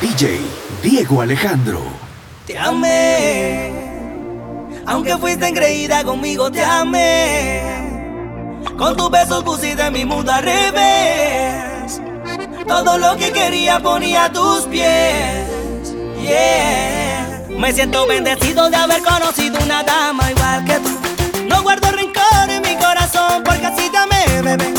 DJ Diego Alejandro. Te amé, aunque fuiste engreída conmigo, te amé. Con tus besos pusiste mi mundo al revés. Todo lo que quería ponía a tus pies. Yeah. Me siento bendecido de haber conocido una dama igual que tú. No guardo rencor en mi corazón porque así te amé, bebé.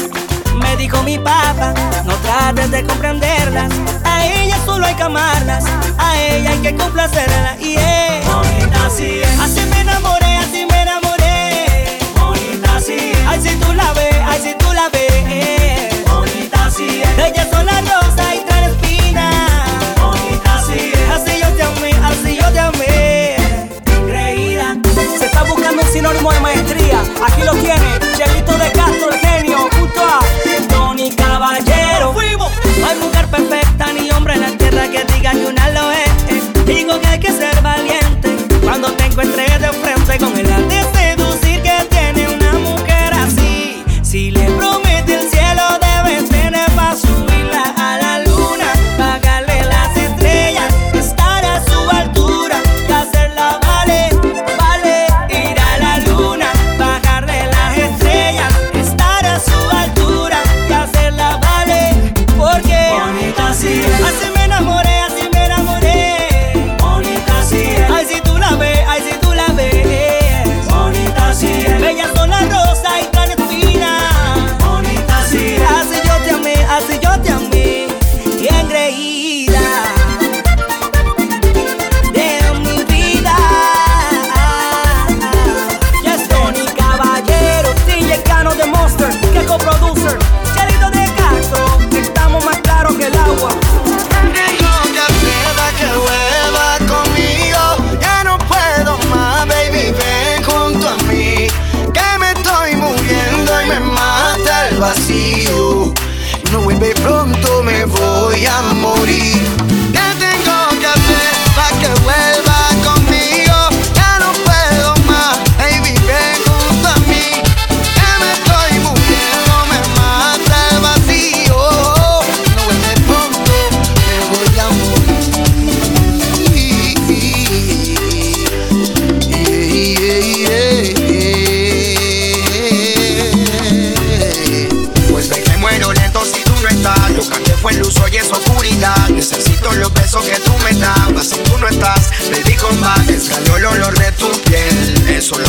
Me dijo mi papá, no trates de comprenderlas. A ella solo hay que amarlas, a ella hay que complacerla. Yeah. Bonita así Así me enamoré, así me enamoré. Bonita así Ay, si tú la ves, ay, si tú la ves. Bonita así Ella son las rosas y trae espinas. Bonita así Así yo te amé, así yo te amé. Creída. Se está buscando un sinónimo de maestría. Aquí lo tiene, Chelito de Castro, el genio, junto a Tony Caballero. Fuimos. No hay mujer perfecta ni hombre en la tierra que diga que una lo es. Digo que hay que ser valiente cuando te encuentres de frente con el arte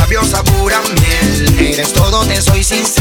labios saboran miel. Eres todo, te soy sincero.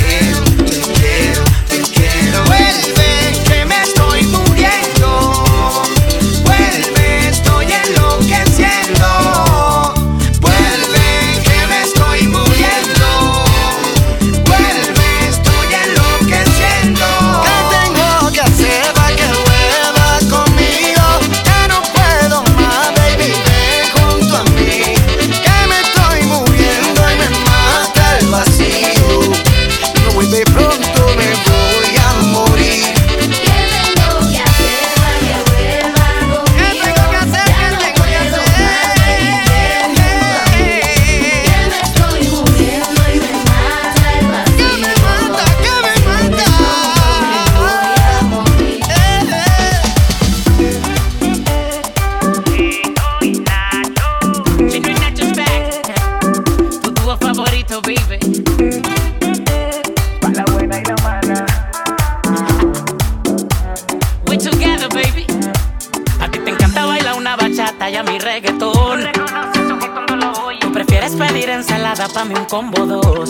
Mí un combo dos.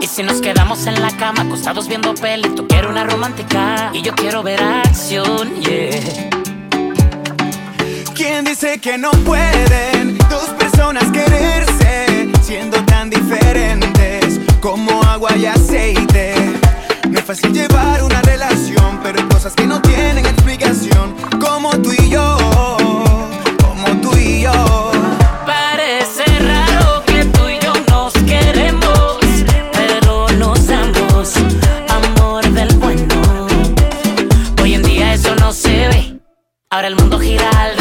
Y si nos quedamos en la cama acostados viendo peli, tú quieres una romántica y yo quiero ver acción, yeah. ¿Quién dice que no pueden dos personas quererse siendo tan diferentes como agua y aceite? No es fácil llevar una relación, pero hay cosas que no tienen explicación, como tú y yo, ahora el mundo gira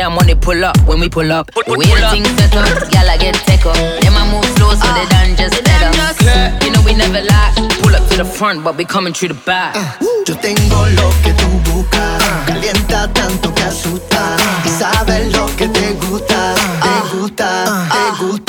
I'm on it, pull up when we pull up. The way the things set up, y'all I get take up. Then I move slow so they done just set up. You know we never lie. Pull up to the front, but we coming through the back. Yo tengo lo que tú buscas. Calienta tanto que asusta. Y sabes lo que te gusta. Te gusta, te gusta.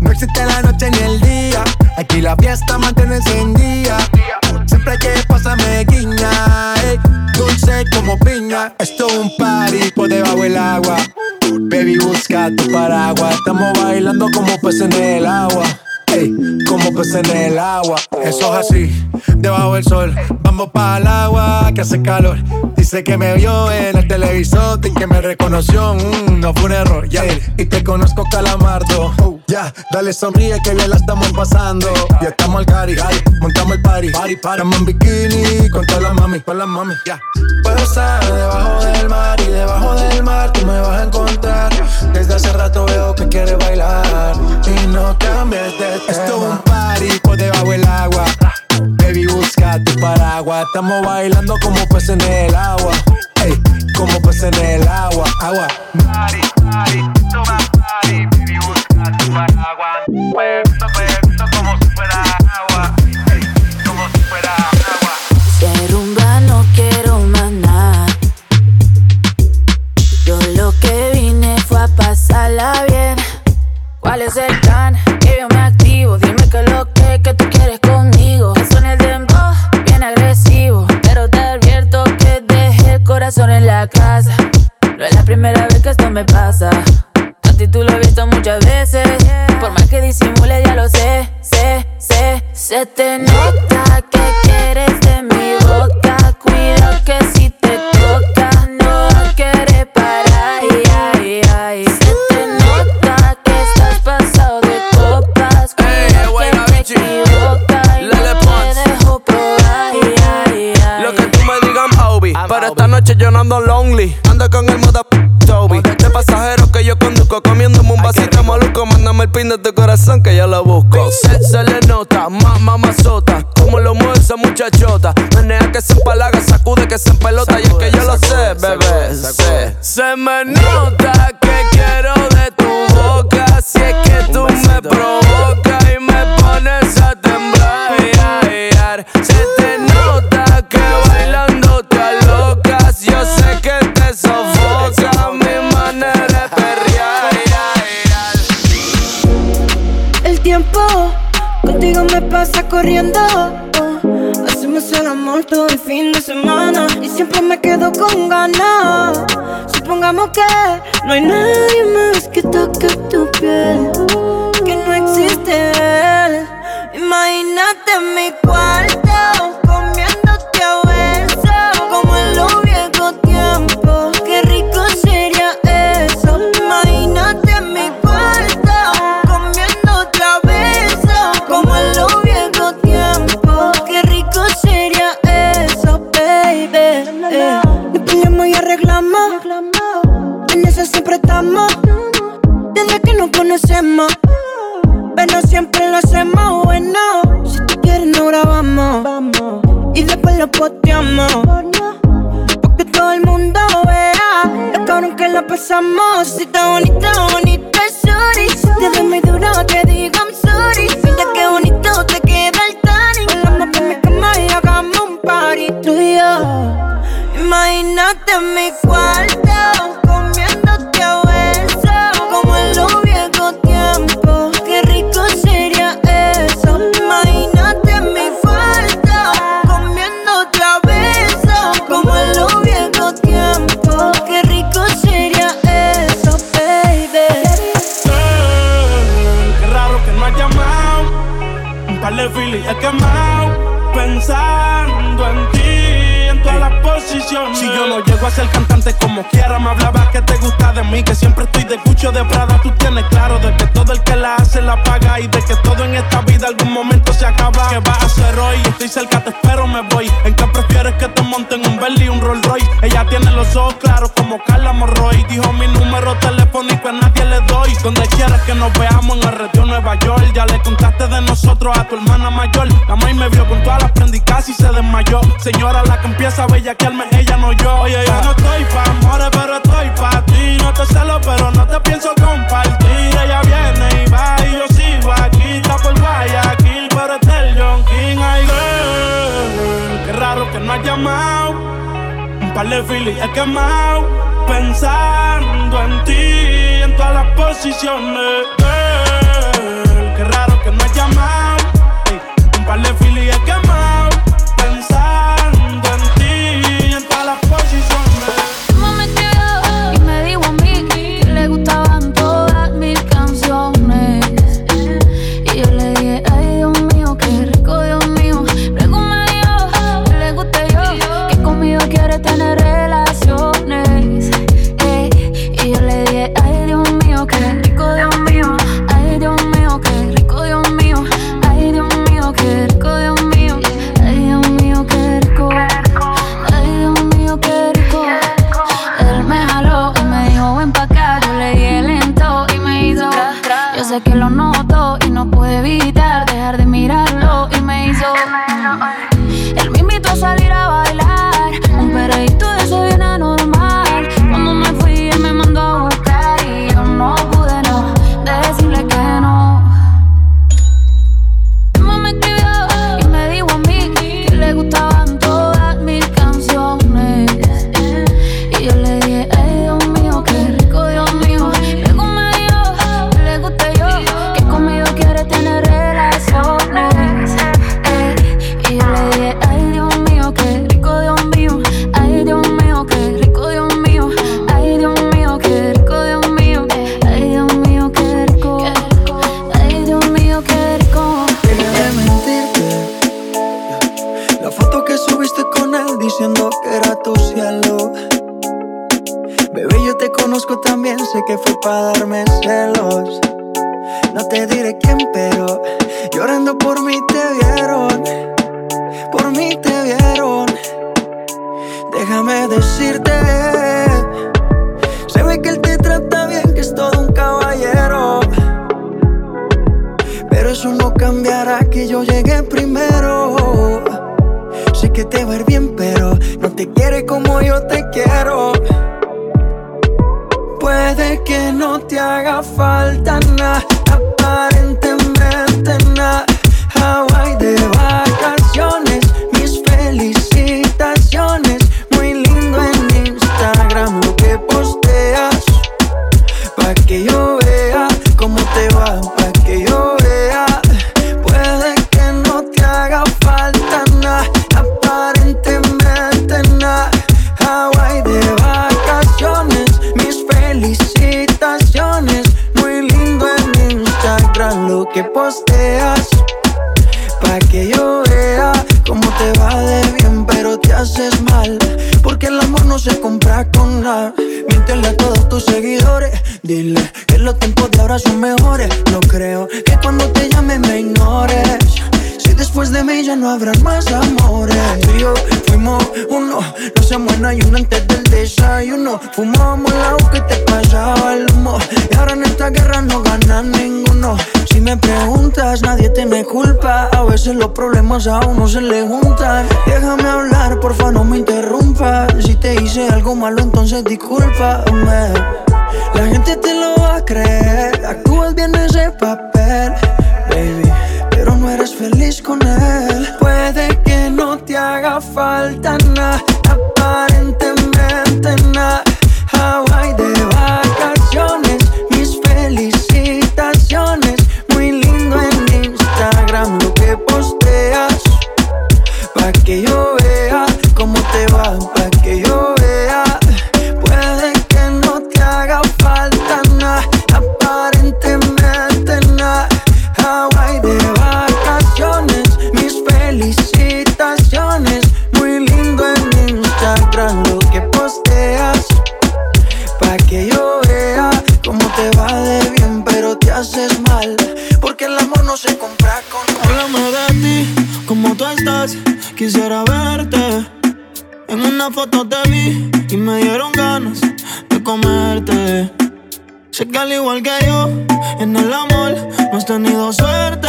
No existe la noche ni el día. Aquí la fiesta mantiene encendida. Siempre hay que pasarme guiña. ey, dulce como piña. Esto es un party por debajo del agua. Baby, busca tu paraguas. Estamos bailando como peces en el agua. Ey, como peces en el agua. Eso es así, debajo del sol. Vamos para el agua que hace calor. Dice que me vio en el televisor y que me reconoció. mm, no fue un error, ya. Y te conozco, calamardo. Ya, dale sonríe que bien la estamos pasando. Ya estamos al cari, montamos el party. party, party. Estamos en bikini con todas las mami, con las mami. Ya. Puedo estar debajo del mar y debajo del mar tú me vas a encontrar. Desde hace rato veo que quieres bailar y no cambies de tema. Esto es un party por debajo del agua. Baby, busca tu paraguas. Estamos bailando como peces en el agua. Ey, como peces en el agua. Agua. Se rumba, no quiero más nada. Yo lo que vine fue a pasarla bien. ¿Cuál es el plan? Que yo me activo. Dime que lo que, tú quieres conmigo. Que suene el dembow, bien agresivo. Pero te advierto que dejé el corazón en la casa. No es la primera vez que esto me pasa ti tú lo he visto muchas veces. Por más que disimule, ya lo sé, sé, sé. Se te nota que quieres de mi boca. Cuidado que si te toca, no quieres parar. Se te nota que estás pasado de copas. Cuidado que te equivoca dejo probar. Ay. Lo que tú me digas, Obi. Pero esta noche yo no ando lonely. Ando con el moda Comiéndome un vasito maluco. Mándame el pin de tu corazón que ya la busco. Se, se le nota, más ma, mamazota. Como lo mueve esa muchachota. Menea que se empalaga, sacude que se pelota Y es que yo lo sé, bebé. Sé. Se me nota que quiero de tu boca. Si es que tú me provocas. pasa corriendo. Oh. Hacemos el amor todo el fin de semana y siempre me quedo con ganas. Supongamos que no hay nadie más que toque tu piel, que no existe él. Imagínate mi cuarto con mi a tu hermana mayor. La maíz me vio con todas las prendas y casi se desmayó. Señora, la que empieza a bellaquearme, ella no yo. Oye, yo no estoy pa' amores, pero estoy pa' ti. No te celo, pero no te pienso compartir. Ella viene y va y yo sigo aquí. Está por Guayaquil, pero está el John King. Ay, qué raro que no has llamado. Un par de filis he quemado. Pensando en ti, en todas las posiciones conozco también sé que fue para darme celos. No te diré quién, pero llorando por mí te vieron. Por mí te vieron. Déjame decirte. Se ve que él te trata bien, que es todo un caballero. Pero eso no cambiará que yo llegué primero. Sé que te va a ir bien, pero no te quiere como yo te quiero. Puede que no te haga falta nada, aparentemente nada. Hawaii de vacaciones, Miéntele a todos tus seguidores. Dile que los tiempos de ahora son mejores. No creo que cuando te llame me ignores. Después de mí ya no habrán más amores. Tú y fuimos uno. No se muera y uno antes del desayuno. Fumábamos el agua que te pasaba el humo. Y ahora en esta guerra no gana ninguno. Si me preguntas, nadie tiene culpa. A veces los problemas a uno se le juntan. Déjame hablar, porfa, no me interrumpas. Si te hice algo malo, entonces discúlpame. La gente te lo va a creer. Actúas bien ese papel, eres feliz con él. Puede que no te haga falta nada, aparentemente nada. Quisiera verte. En una foto te vi y me dieron ganas de comerte. Sé que al igual que yo, en el amor no has tenido suerte.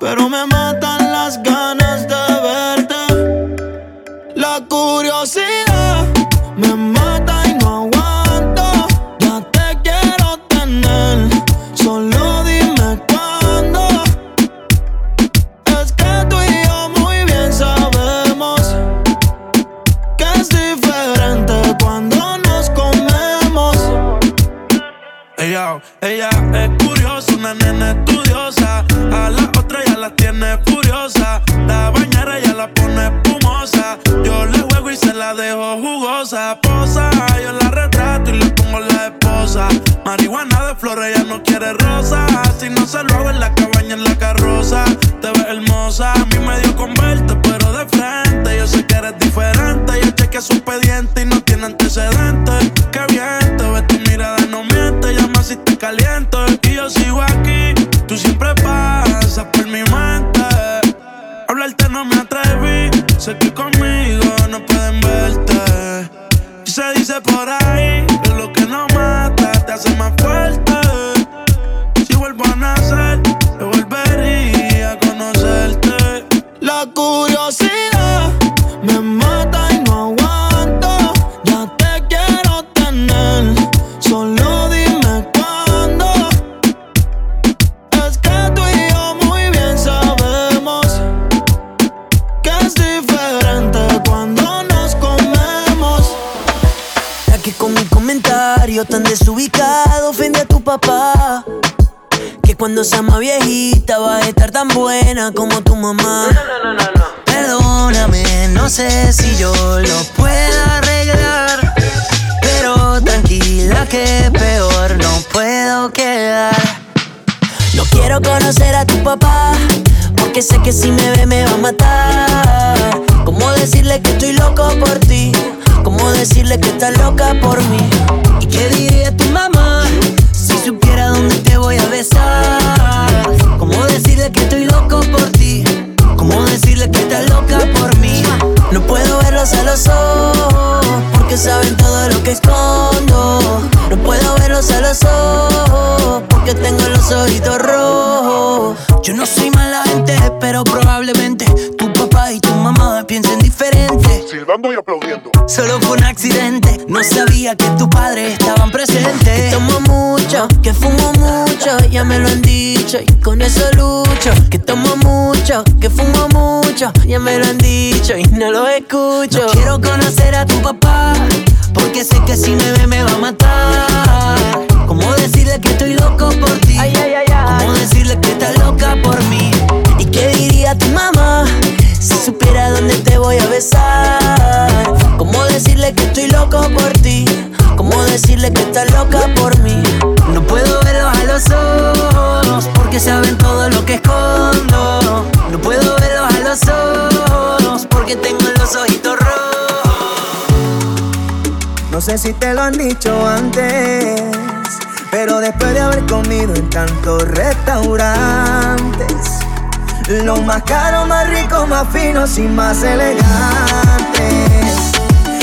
Pero me matan las ganas dejo jugosa. Posa, yo la retrato y le pongo la esposa. Marihuana de flores, ella no quiere rosa. Si no se lo hago en la cabaña, en la carroza. Te ves hermosa, a mí me dio con verte, pero de frente. Yo sé que eres diferente. Yo chequeé su expediente y no tiene antecedentes. mucho, ya me lo han si te lo han dicho antes. Pero después de haber comido en tantos restaurantes, lo más caro, más rico, más finos y más elegantes.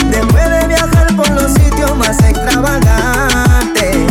Después de viajar por los sitios más extravagantes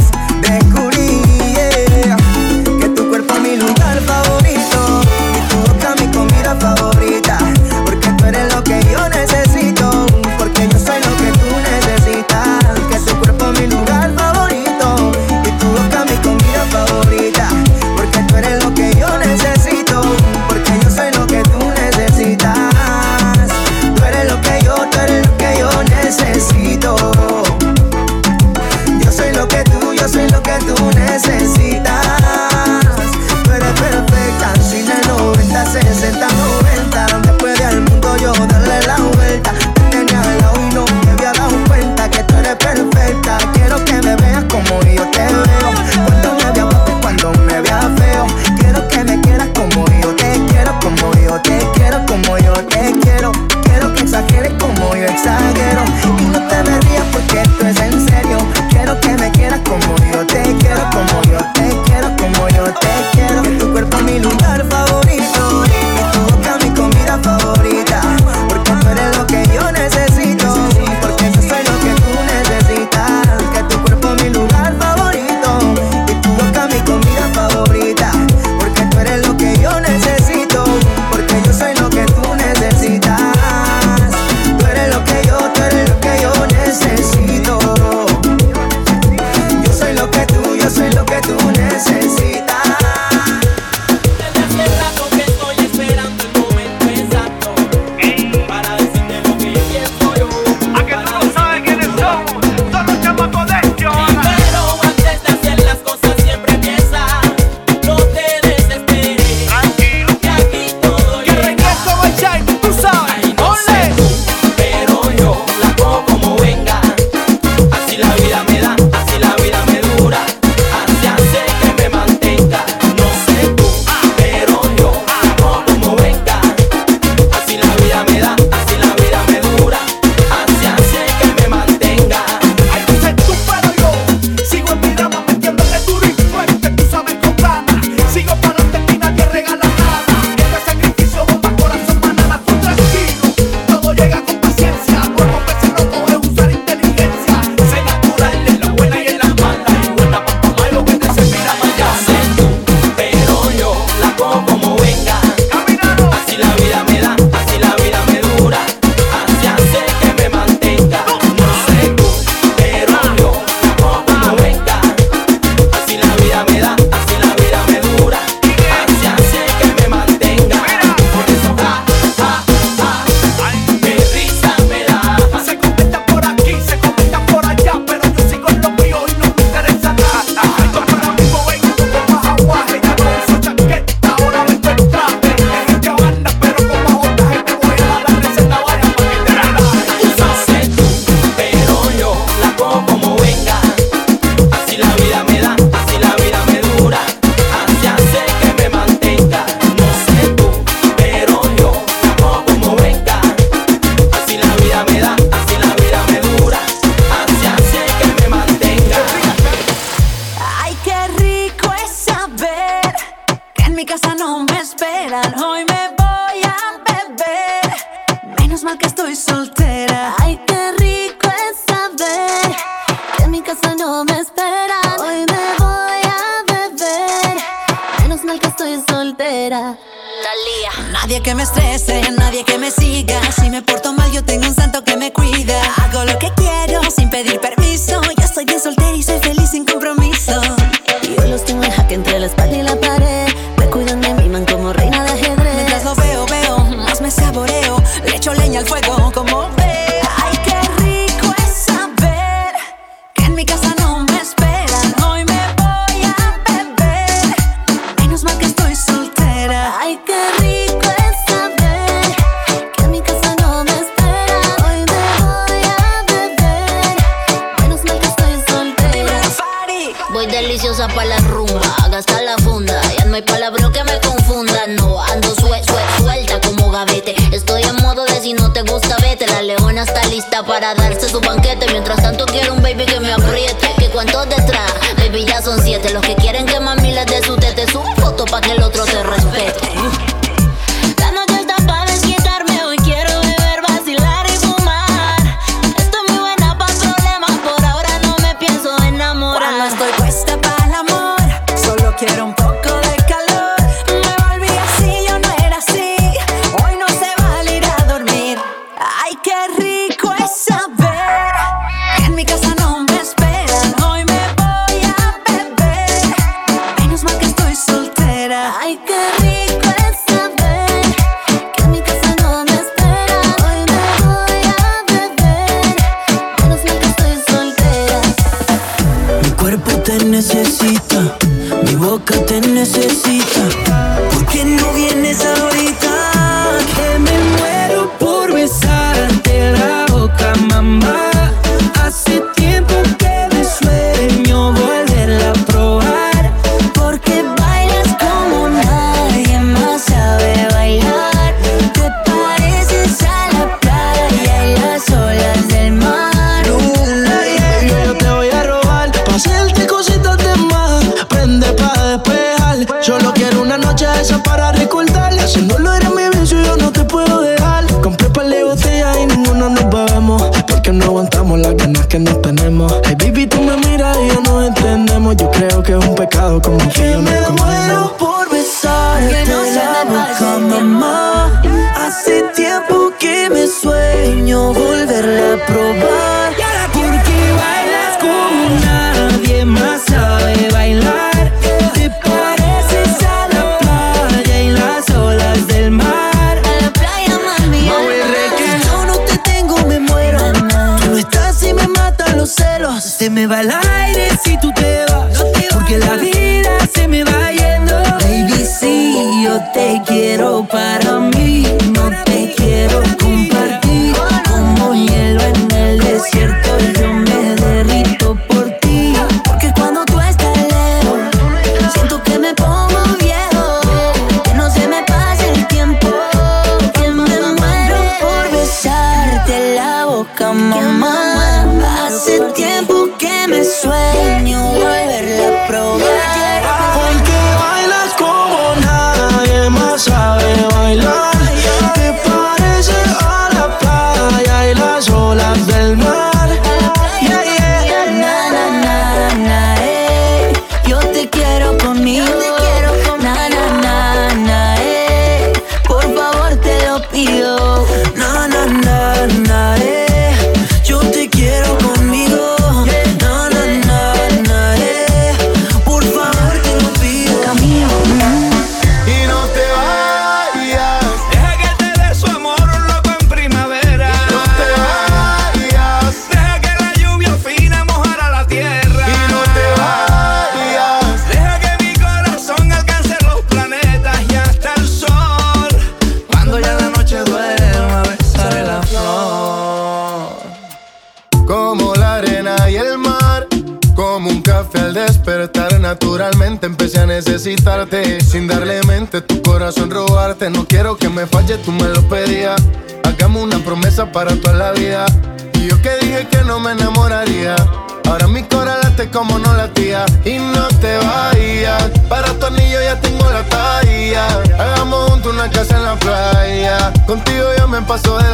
Contigo yo me paso de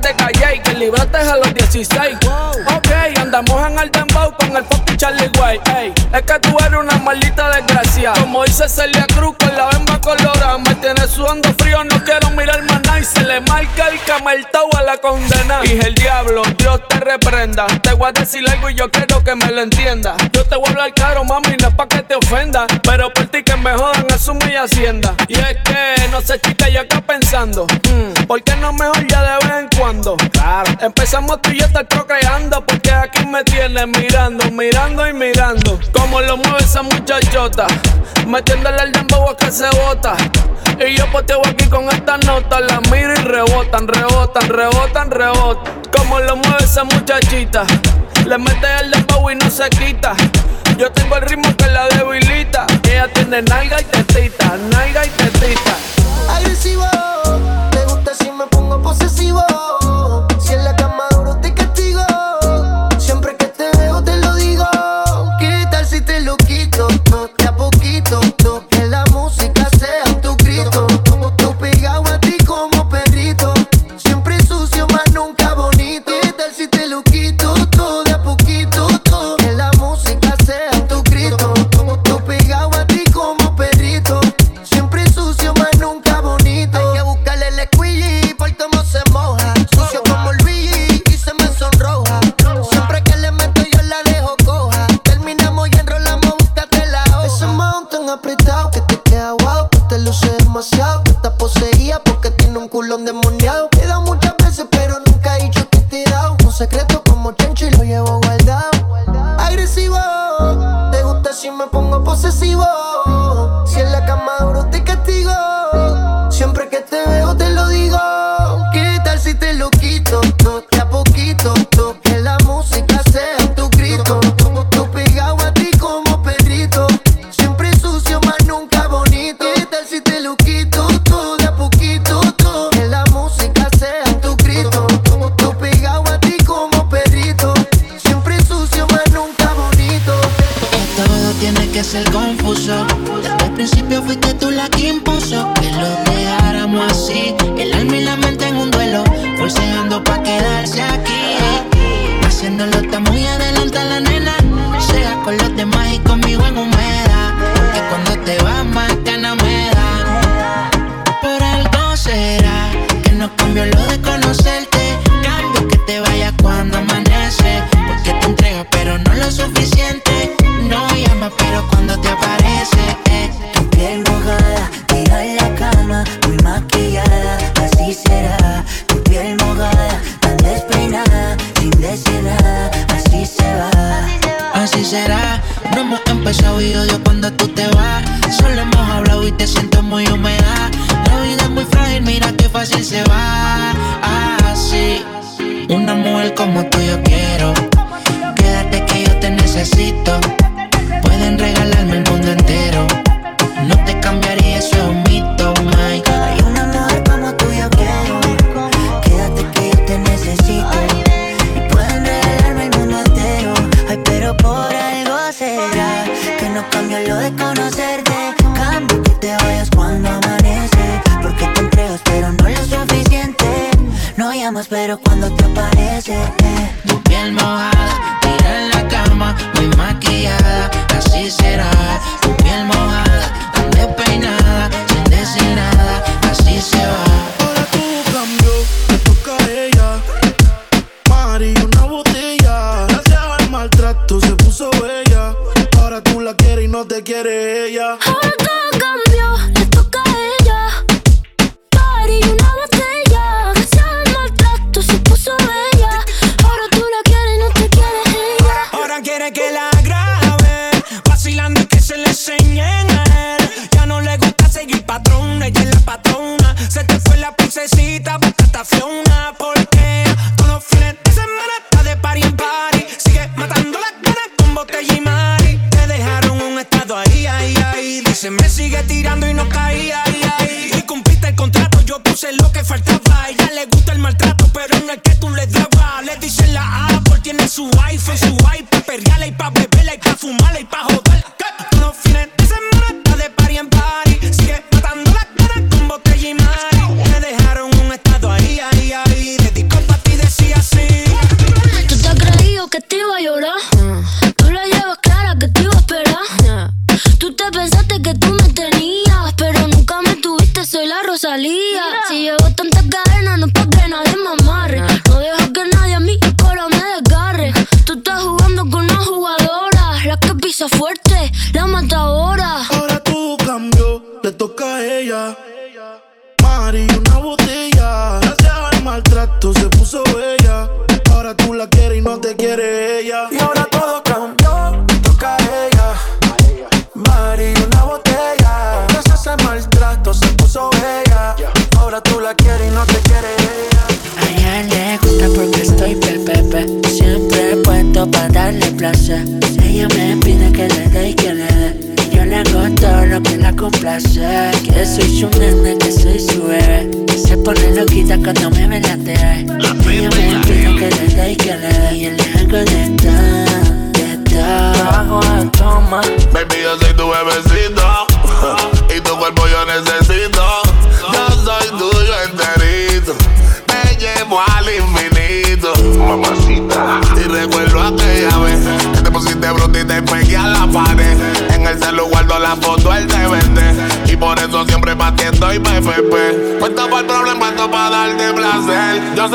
te callé y que libraste a los 16. Wow. Ok, andamos en el dembow con el fucking Charlie White. Es que tú eres una maldita desgracia. Como dice Celia Cruz con la bemba colorada, me tiene sudando frío, no quiero mirar más nice. Marca el camartao a la condena. Dije el diablo, Dios te reprenda. Te voy a decir algo y yo quiero que me lo entiendas. Yo te voy a hablar caro, mami, no es pa' que te ofenda. Pero por ti que me jodan, asumo mi hacienda. Y es que no sé, chica, yo acá pensando. Mm, ¿Por qué no mejor ya de vez en cuando? Claro. Empezamos tú y yo estar procreando. Porque aquí me tienes mirando, mirando y mirando. Como lo mueve esa muchachota. Metiéndole el dembow a que se bota. Y yo pues te voy aquí con esta nota. La miro y rebotan, rebotan, rebotan, rebotan. Como lo mueve esa muchachita. Le mete el dembow y no se quita. Yo tengo el ritmo que la debilita. Ella tiene nalga y tetita, nalga y tetita. Agresivo, te gusta si me pongo posesivo. tú la que impuso que lo dejáramos así. El alma y la mente en un duelo, forceando pa' quedarse aquí. Haciéndolo está muy adelante la nena. Sea con los demás y conmigo en humedad. Porque cuando te vas más gana me da. Por algo será que nos cambió lo de conocerte. Cambio que te vaya cuando amanece. Porque te entregas pero no lo suficiente. será. No hemos empezado y odio cuando tú te vas. Solo hemos hablado y te siento muy humedad. La vida es muy frágil, mira qué fácil se va. Así, ah, una mujer como tú yo quiero. Quédate que yo te necesito. Pueden regalarme el mundo entero pero cuando te aparece. Eh. Tu piel mojada, tira en la cama, muy maquillada, así será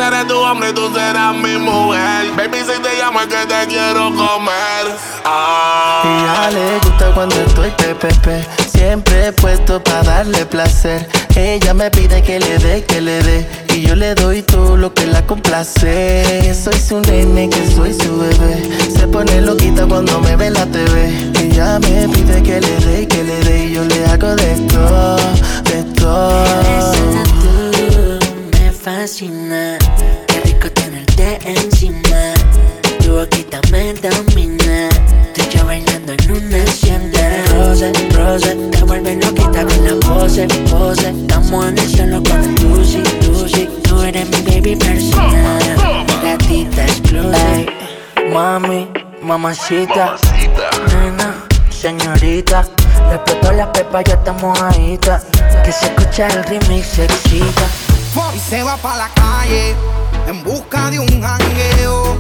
seré tu hombre y tú serás mi mujer. Baby, si te llamo es que te quiero comer. Ah. Y ya le gusta cuando estoy pepepe. Siempre he puesto para darle placer. Ella me pide que le dé, que le dé. Y yo le doy todo lo que la complace. Soy su nene, que soy su bebé. Se pone loquita cuando me ve la TV. Ella me pide que le dé, que le dé. Y yo le hago de esto, de esto fascina. Qué rico tenerte encima. Tu boquita me domina. Tú y yo bailando en una hacienda. Rose, rose, te vuelve loquita con la pose, eh, pose. Eh. Estamos en el solo con Lucy, Lucy. Tú eres mi baby personal. Gatita exclusive. Mami, mamacita. Nena, señorita. Respeto la pepa, ya estamos ahí. Que se escucha el remix, se excita y se va pa' la calle en busca de un jangueo.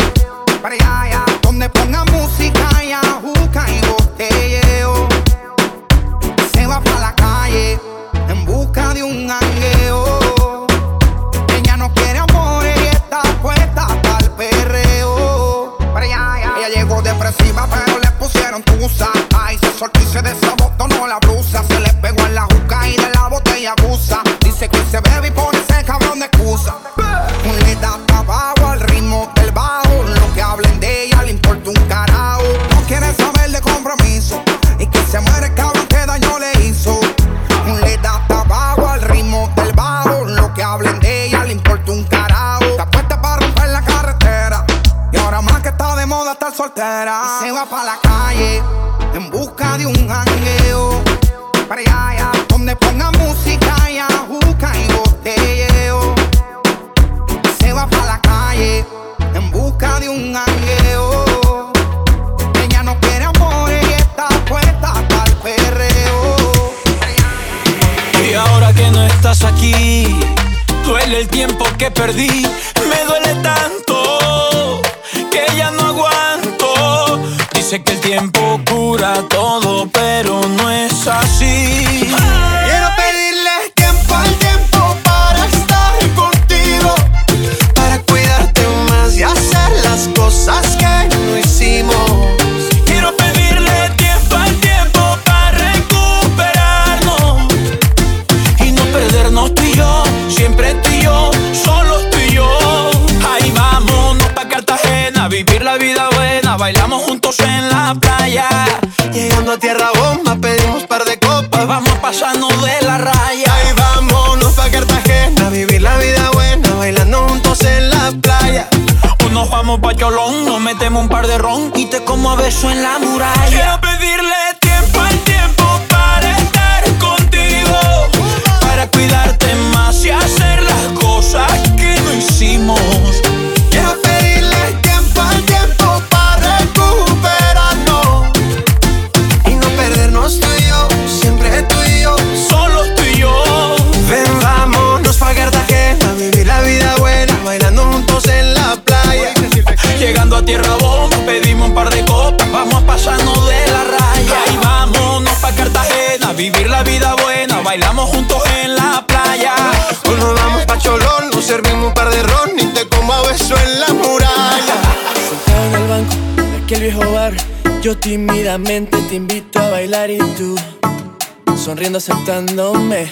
aceptándome.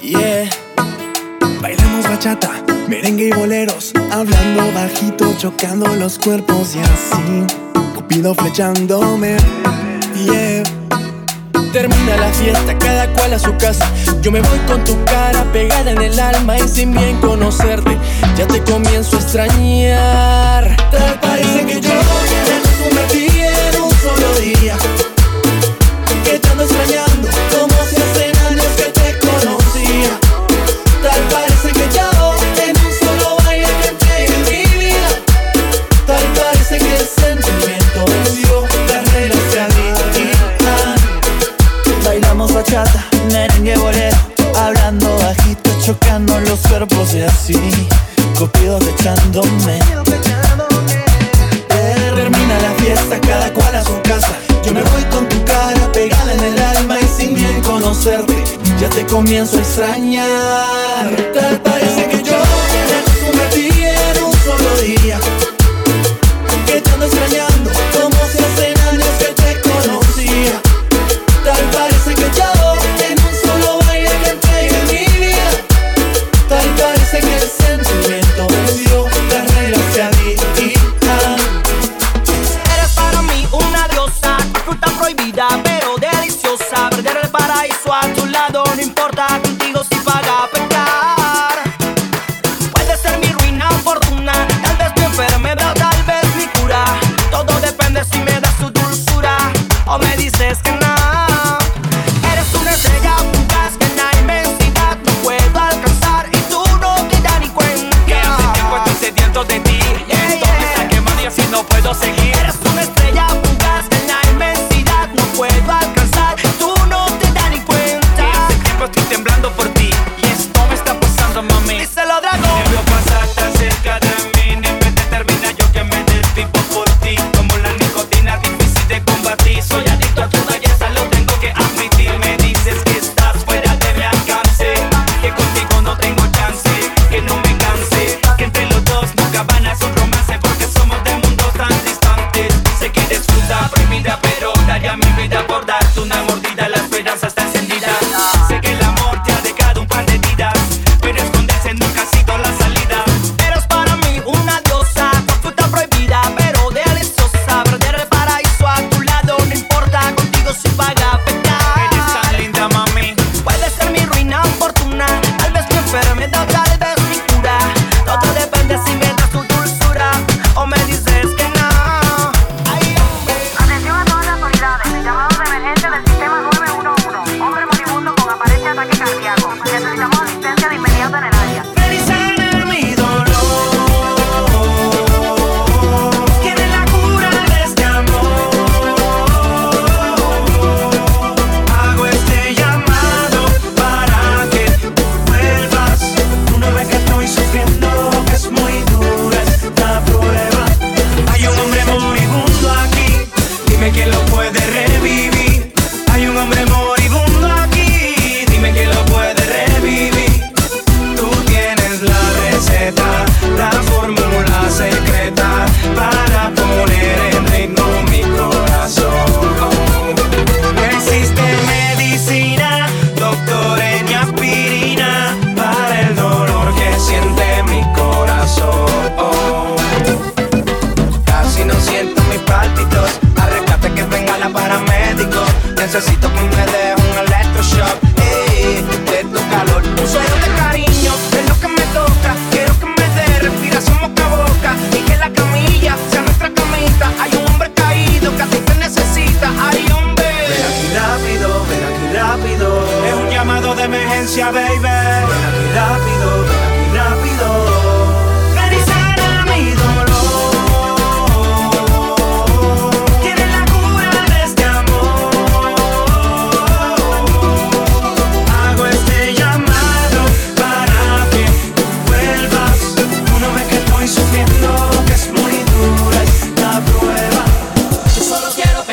Yeah. Bailamos bachata, merengue y boleros, hablando bajito, chocando los cuerpos y así. Cupido flechándome. Yeah. Termina la fiesta, cada cual a su casa. Yo me voy con tu cara pegada en el alma y sin bien conocerte, ya te comienzo a extrañar. Te parece que yo quiero me en un solo día. ya te comienzo a extrañar.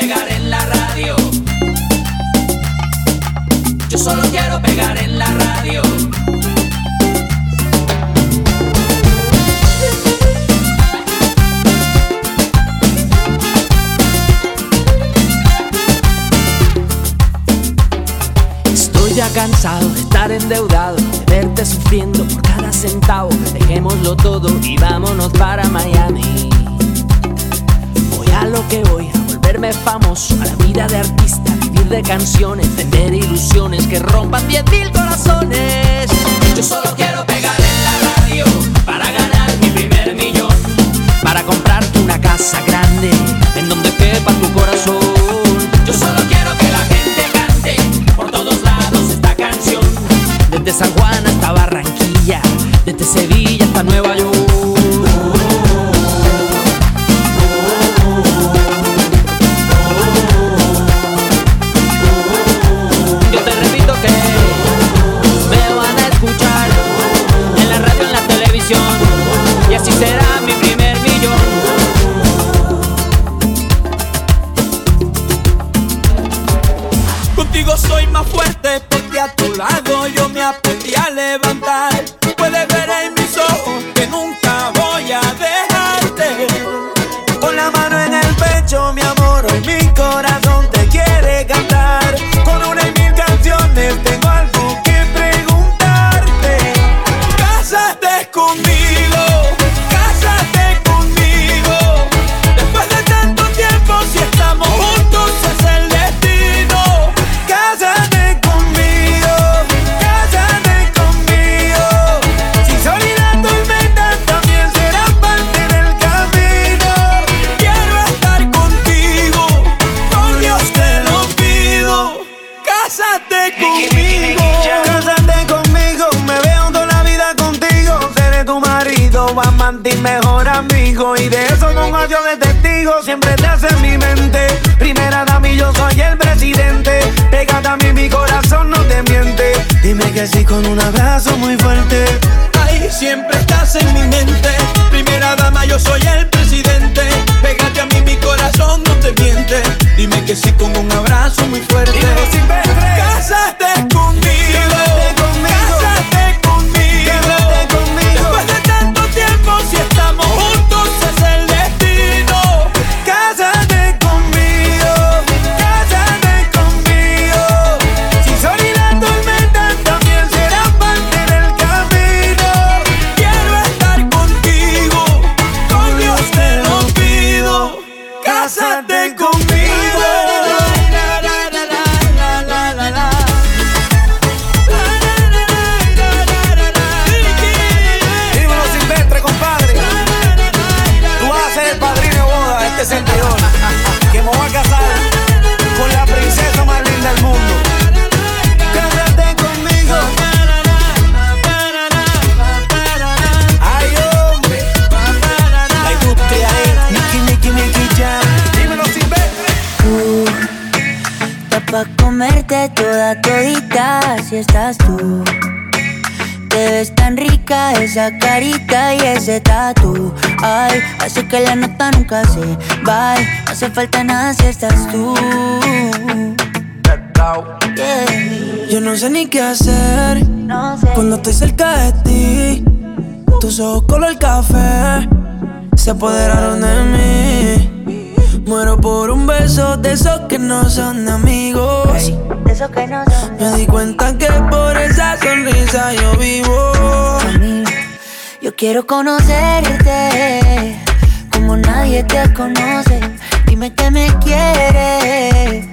pegar en la radio. Yo solo quiero pegar en la radio. Estoy ya cansado de estar endeudado, de verte sufriendo por cada centavo. Dejémoslo todo y vámonos para Miami. Voy a lo que voy, a volverme famoso, a la vida de artista, vivir de canciones, tener ilusiones que rompan diez mil corazones. Yo solo quiero pegar en la radio para ganar mi primer millón, para comprarte una casa grande en donde quepa tu corazón. Yo solo quiero que la gente cante por todos lados esta canción desde San no sé ni qué hacer cuando estoy cerca de ti. Tus ojos color café se apoderaron de mí. Muero por un beso de esos que no son amigos. De esos que no son Me di cuenta que por esa sonrisa yo vivo. Yo quiero conocerte como nadie te conoce. Dime que me quieres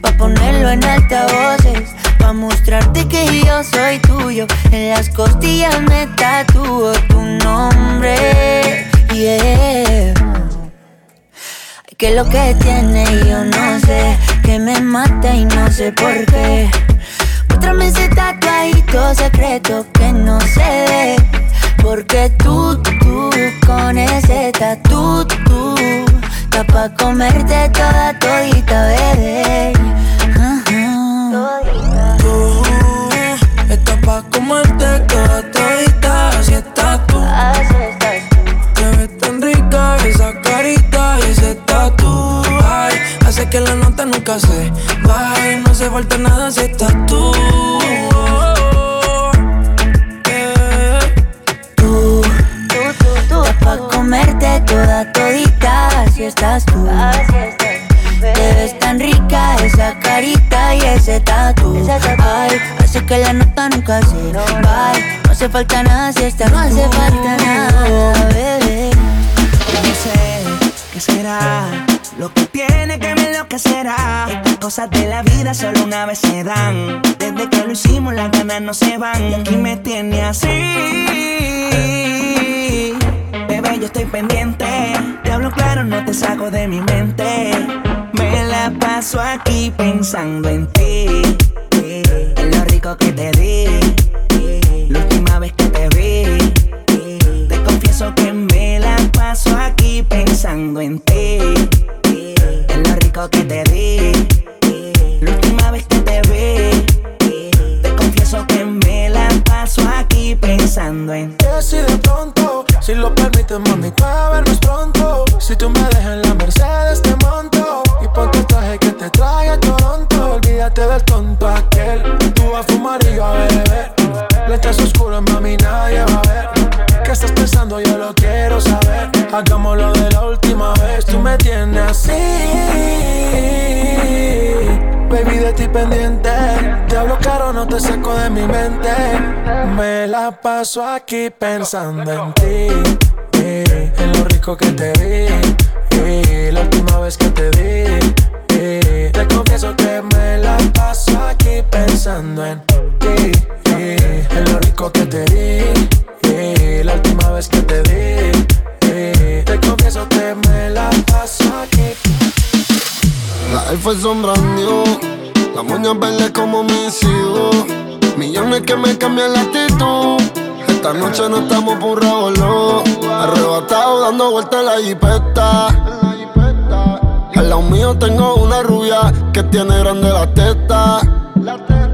pa ponerlo en altavoces Pa' mostrarte que yo soy tuyo. En las costillas me tatúo tu nombre. Yeah. Que lo que tiene yo no sé Que me mata y no sé por qué. Muéstrame ese tatuadito secreto que no ve. Porque tú, tú, con ese tatu, tú Está pa' comerte toda todita, bebé Tú estás pa' comerte toda todita Así estás tú. Te ves tan rica esa carita y ese tatu. Ay, hace que la nota nunca se vaya No hace falta nada si estás tú. Tú, tú, tú, pa' comerte toda todita Así estás tú Te ves tan rica esa carita y ese tatu Ay, hace que la nota nunca se vaya No hace falta nada si estás No hace falta nada, bebé No sé qué será lo que tiene que me enloquecerá. Estas cosas de la vida solo una vez se dan. Desde que lo hicimos, las ganas no se van. Y aquí me tiene así. Bebé, yo estoy pendiente. Te hablo claro, no te saco de mi mente. Me la paso aquí pensando en ti. En lo rico que te di. La última vez que te vi. Te confieso que me la paso aquí pensando en ti. En lo rico que te di. La última vez que te vi. Te confieso que me la paso aquí pensando en ti. Si de pronto, si lo permites, mami, vernos pronto. Si tú me dejas en la Mercedes, te monto. Del tonto aquel. Tú a fumar y yo a beber. Lentes oscuros, mami, nadie va a ver. ¿Qué estás pensando? Yo lo quiero saber. Hagámoslo de la última vez. Tú me tienes así. Baby, de ti pendiente. Te hablo caro, no te saco de mi mente. Me la paso aquí pensando en ti. eh, en lo rico que te vi. eh, la última vez que te vi. Te confieso que me la paso aquí pensando en ti. en lo rico que te di. la última vez que te eh, te confieso que me la paso aquí. La brand new, las moñas verdes como mis hijos. Millones que me cambian la actitud. Esta noche no estamos por revolú. Arrebatado dando vueltas la jipeta. Al lado mío tengo una rubia que tiene grande la teta.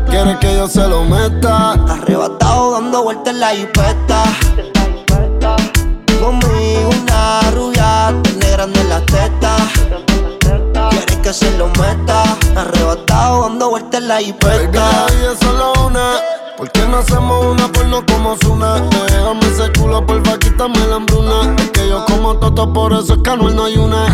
Quiere que yo se lo meta. Arrebatado dando vueltas en la jipeta. Conmigo una rubia, tiene grande la teta. Quiere que se lo meta. Arrebatado dando vueltas en la Baby, jipeta. la vida es solo una. ¿Por qué no hacemos una porno como Zuna? Déjame ese culo, porfa, quítame la hambruna. Es que yo como toto, por eso es que no hay una.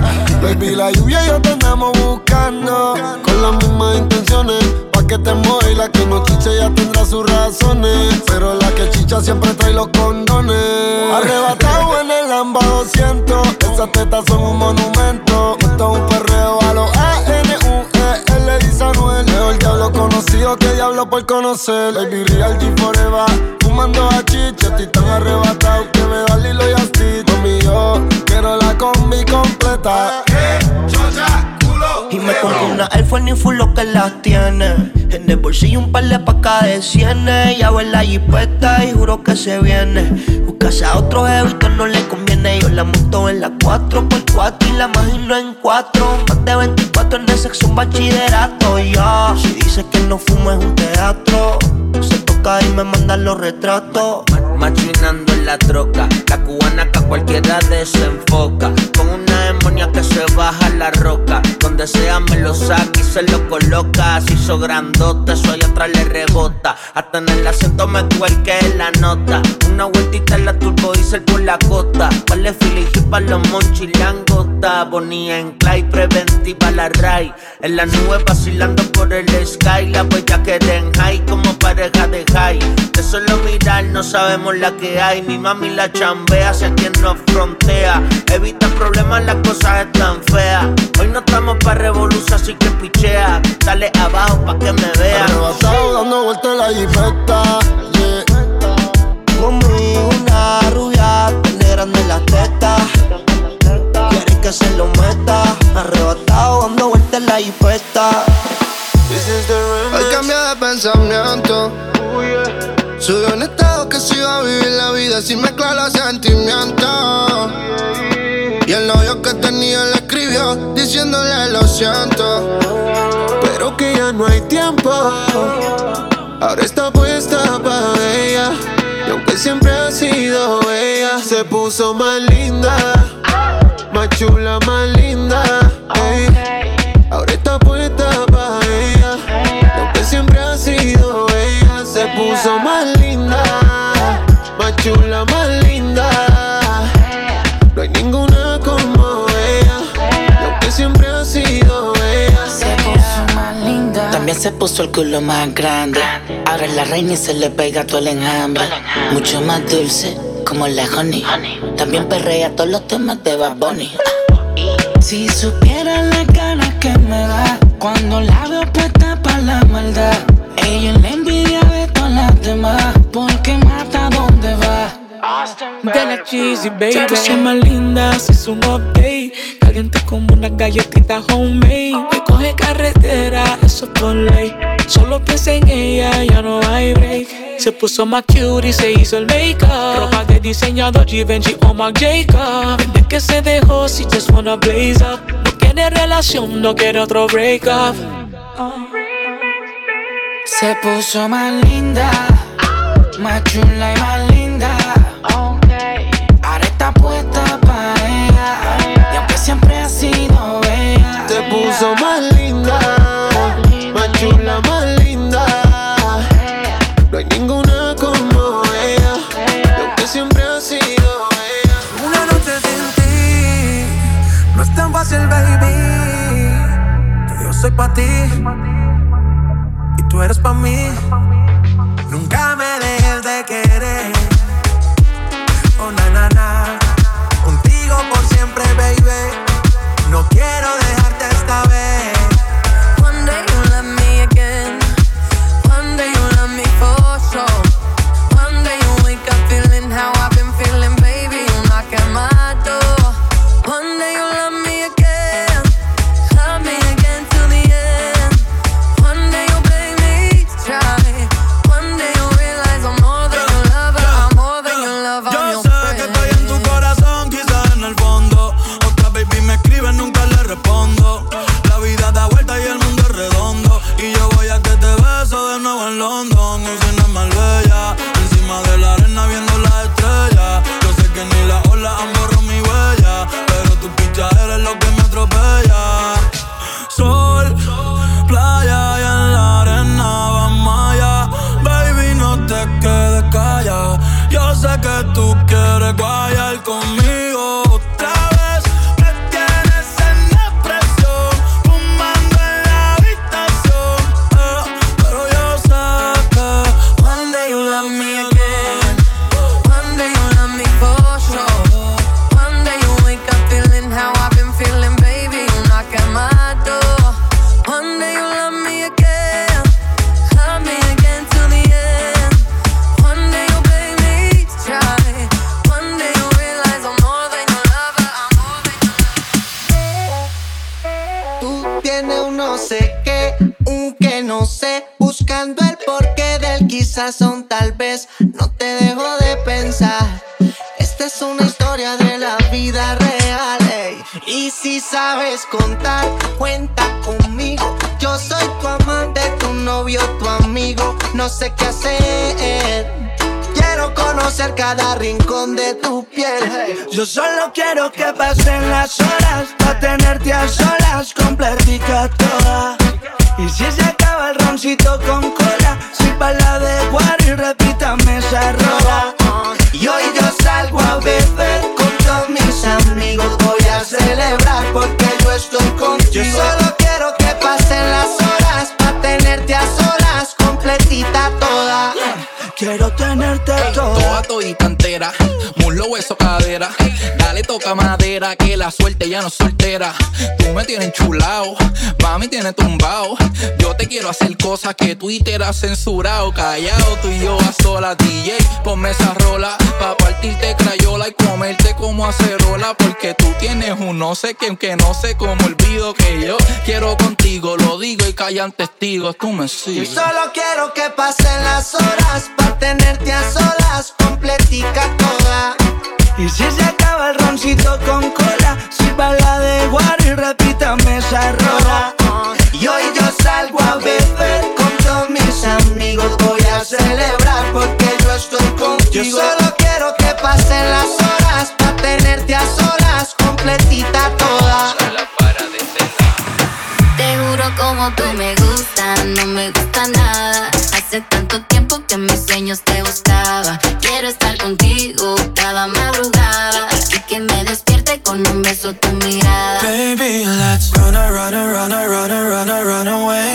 Baby, la lluvia y yo te andamos buscando. Con las mismas intenciones. Pa' que te mueva y la que no chiche ya tendrá sus razones. Pero la que chicha siempre trae los condones. Arrebatado en el Lamba 200. Esas tetas son un monumento. Esto es un perreo a los A-N-U-E-L, dice Anuel. Mejor conocido que diablo por conocer. Baby Real G Forever. Fumando a chicha, estoy tan arrebatado que me da Lilo y Asti. Mami, yo quiero la combi completa. Y me compré una Force ni full lo que las tiene. En el bolsillo un par de pacas de cienes. Ya en la jipeta y juro que se viene. Buscase a otro jevito no le conviene. Yo la monto en la 4x4 y la imagino en 4. Más de 24 en el sexo un bachillerato. Ya, si dice que no fumo es un teatro. Y me mandan los retratos. Machinando en la troca, la cubana que a cualquiera desenfoca. Con una demonia que se baja la roca. Donde sea me lo saca y se lo coloca. Así hizo grandote, eso allá atrás le rebota. Hasta en el acento me cuelque la nota. Una vueltita en la turbo diesel por la costa. Vale filigi pa' los monchis langota. En clay, preventiva la ray. En la nube vacilando por el sky. La huella que den high como para oreja de high. De solo mirar no sabemos la que hay. Mi mami la chambea, hacia quien nos frontea. Evita problemas, las cosas están feas. Hoy no estamos pa' revolución, así que pichea. Dale abajo pa' que me vea. Arrebatado dando vueltas la jipeta, yeah. Una rubia, tiene grande las tetas. Quiere que se lo meta. Arrebatado dando vueltas la jipeta. Hoy cambié de pensamiento. Soy un estado que si va a vivir la vida sin mezclar los sentimientos. Y el novio que tenía le escribió diciéndole lo siento. Pero que ya no hay tiempo. Ahora está puesta para ella. Y aunque siempre ha sido ella, se puso más También se puso el culo más grande. Ahora es la reina y se le pega todo el enjambre. Mucho más dulce, como la honey. También perrea todos los temas de Bad. Si supieran las ganas que me da cuando la veo puesta para la maldad. Ella es la envidia de todas las demás, porque mata. De la cheesy, baby. Ya soy más linda, si es un update. Caliente como una galletita homemade. Que coge carretera, eso es por ley. Solo piensa en ella, ya no hay break. Se puso más cute y se hizo el make-up. Ropa de diseñador Givenchy o Marc Jacob. Desde que se dejó, si just wanna blaze up. No quiere relación, no quiere otro break-up. Se puso más linda, más chula y más linda. que mis sueños te buscaba. Quiero estar contigo cada madrugada. Así que me despierte con un beso tu mirada. Baby, let's run, run, run, run, run, run, run away.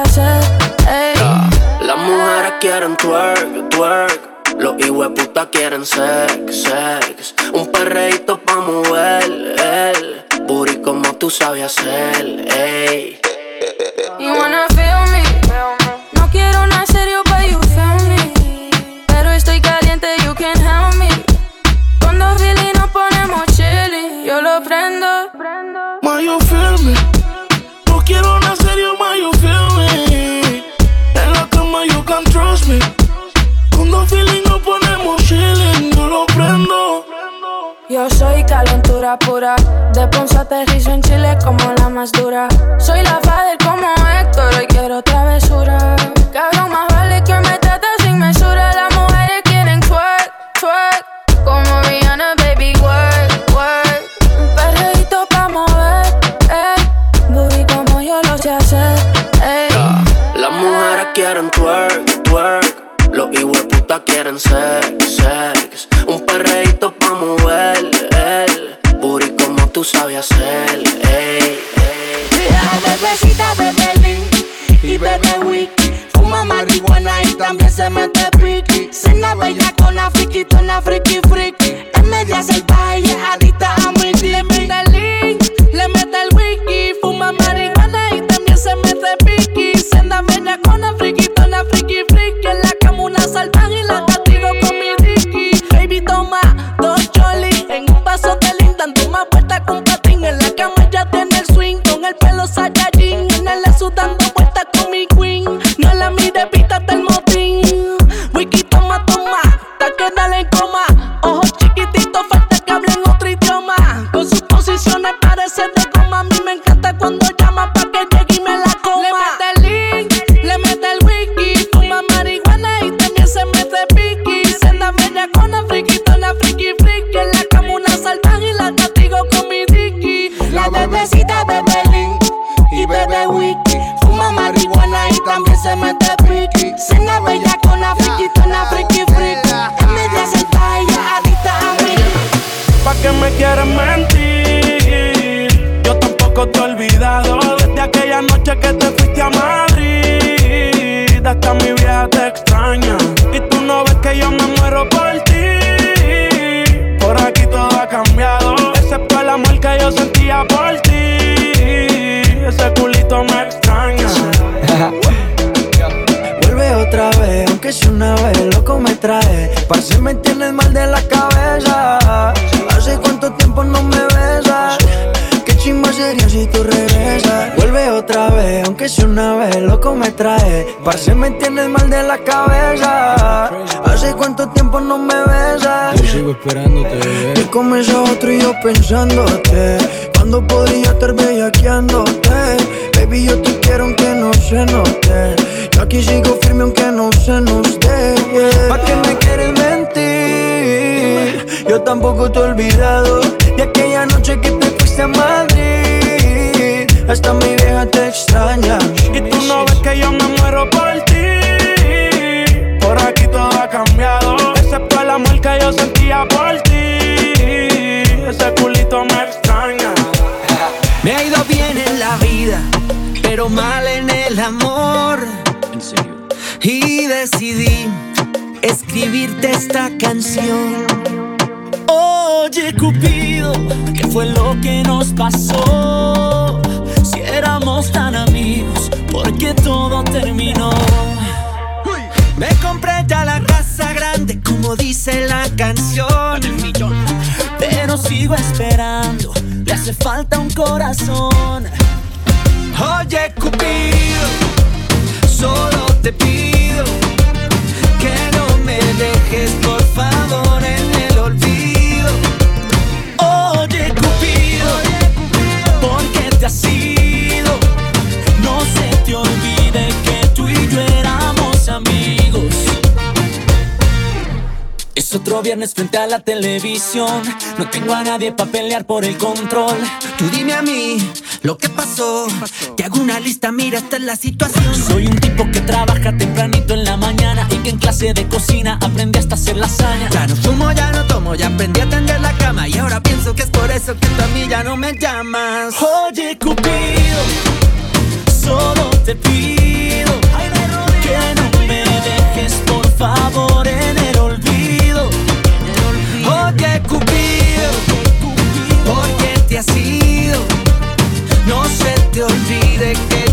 hacer. Ey. Yeah. Las mujeres quieren twerk, twerk. Los hijos puta quieren sex, sex. Un perreíto pa' mover, el booty como tú sabes hacer, ey. You wanna feel me? No quiero nada serio, but you feel me. Pero estoy caliente, you can help me. Cuando really nos ponemos chili, yo lo prendo. prendo. Pura, pura. De Ponce aterrizo en Chile como la más dura. Soy la father como Héctor y quiero travesura. Cabrón, más vale que me trate sin mesura. Las mujeres quieren twerk, twerk. Como Rihanna, baby, work, work. Un perreíto pa' mover, ey. Booty como yo lo sé hacer, ey. Las mujeres quieren twerk, twerk. Los puta quieren sex, sex. La friquitona friki friki. Es media salvaje aunque sea una vez, loco me trae. Parce, me tienes mal de la cabeza. Hace cuánto tiempo no me besas. Qué chimba sería si tú regresas. Vuelve otra vez, aunque sea una vez, loco me trae. Parce, me tienes mal de la cabeza. Hace cuánto tiempo no me besas. Yo sigo esperándote, Y comes a otro y yo pensándote Cuando podría estar bellaqueándote Baby, yo te quiero aunque no se note Yo aquí sigo firme aunque no se nos dé yeah. ¿Pa' qué me quieres mentir? Yo tampoco te he olvidado De aquella noche que te fuiste a Madrid Hasta mi vieja te extraña Y tú no ves que yo me muero por ti. Por aquí todo ha cambiado, excepto el amor que yo sentía por ti. Ese culito. Me pero mal en el amor. En serio. Y decidí escribirte esta canción. Oye, Cupido, ¿qué fue lo que nos pasó? Si éramos tan amigos, ¿por qué todo terminó? Me compré ya la casa grande, como dice la canción. Pero sigo esperando, le hace falta un corazón. Oye, Cupido, solo te pido que no me dejes, por favor, en el olvido. Oye, Cupido, ¿por qué te has ido? No se te olvide que tú y yo éramos amigos. Es otro viernes frente a la televisión. No tengo a nadie para pelear por el control. Tú dime a mí lo que pasó. Te hago una lista, mira, esta es la situación. Soy un tipo que trabaja tempranito en la mañana y que en clase de cocina aprende hasta hacer lasaña. Ya no fumo, ya no tomo, ya aprendí a tender la cama. Y ahora pienso que es por eso que tú a mí ya no me llamas. Oye, Cupido, solo te pido que no me dejes, por favor, en el olvido. Oye, Cupido, ¿por qué te has ido? Se te olvide que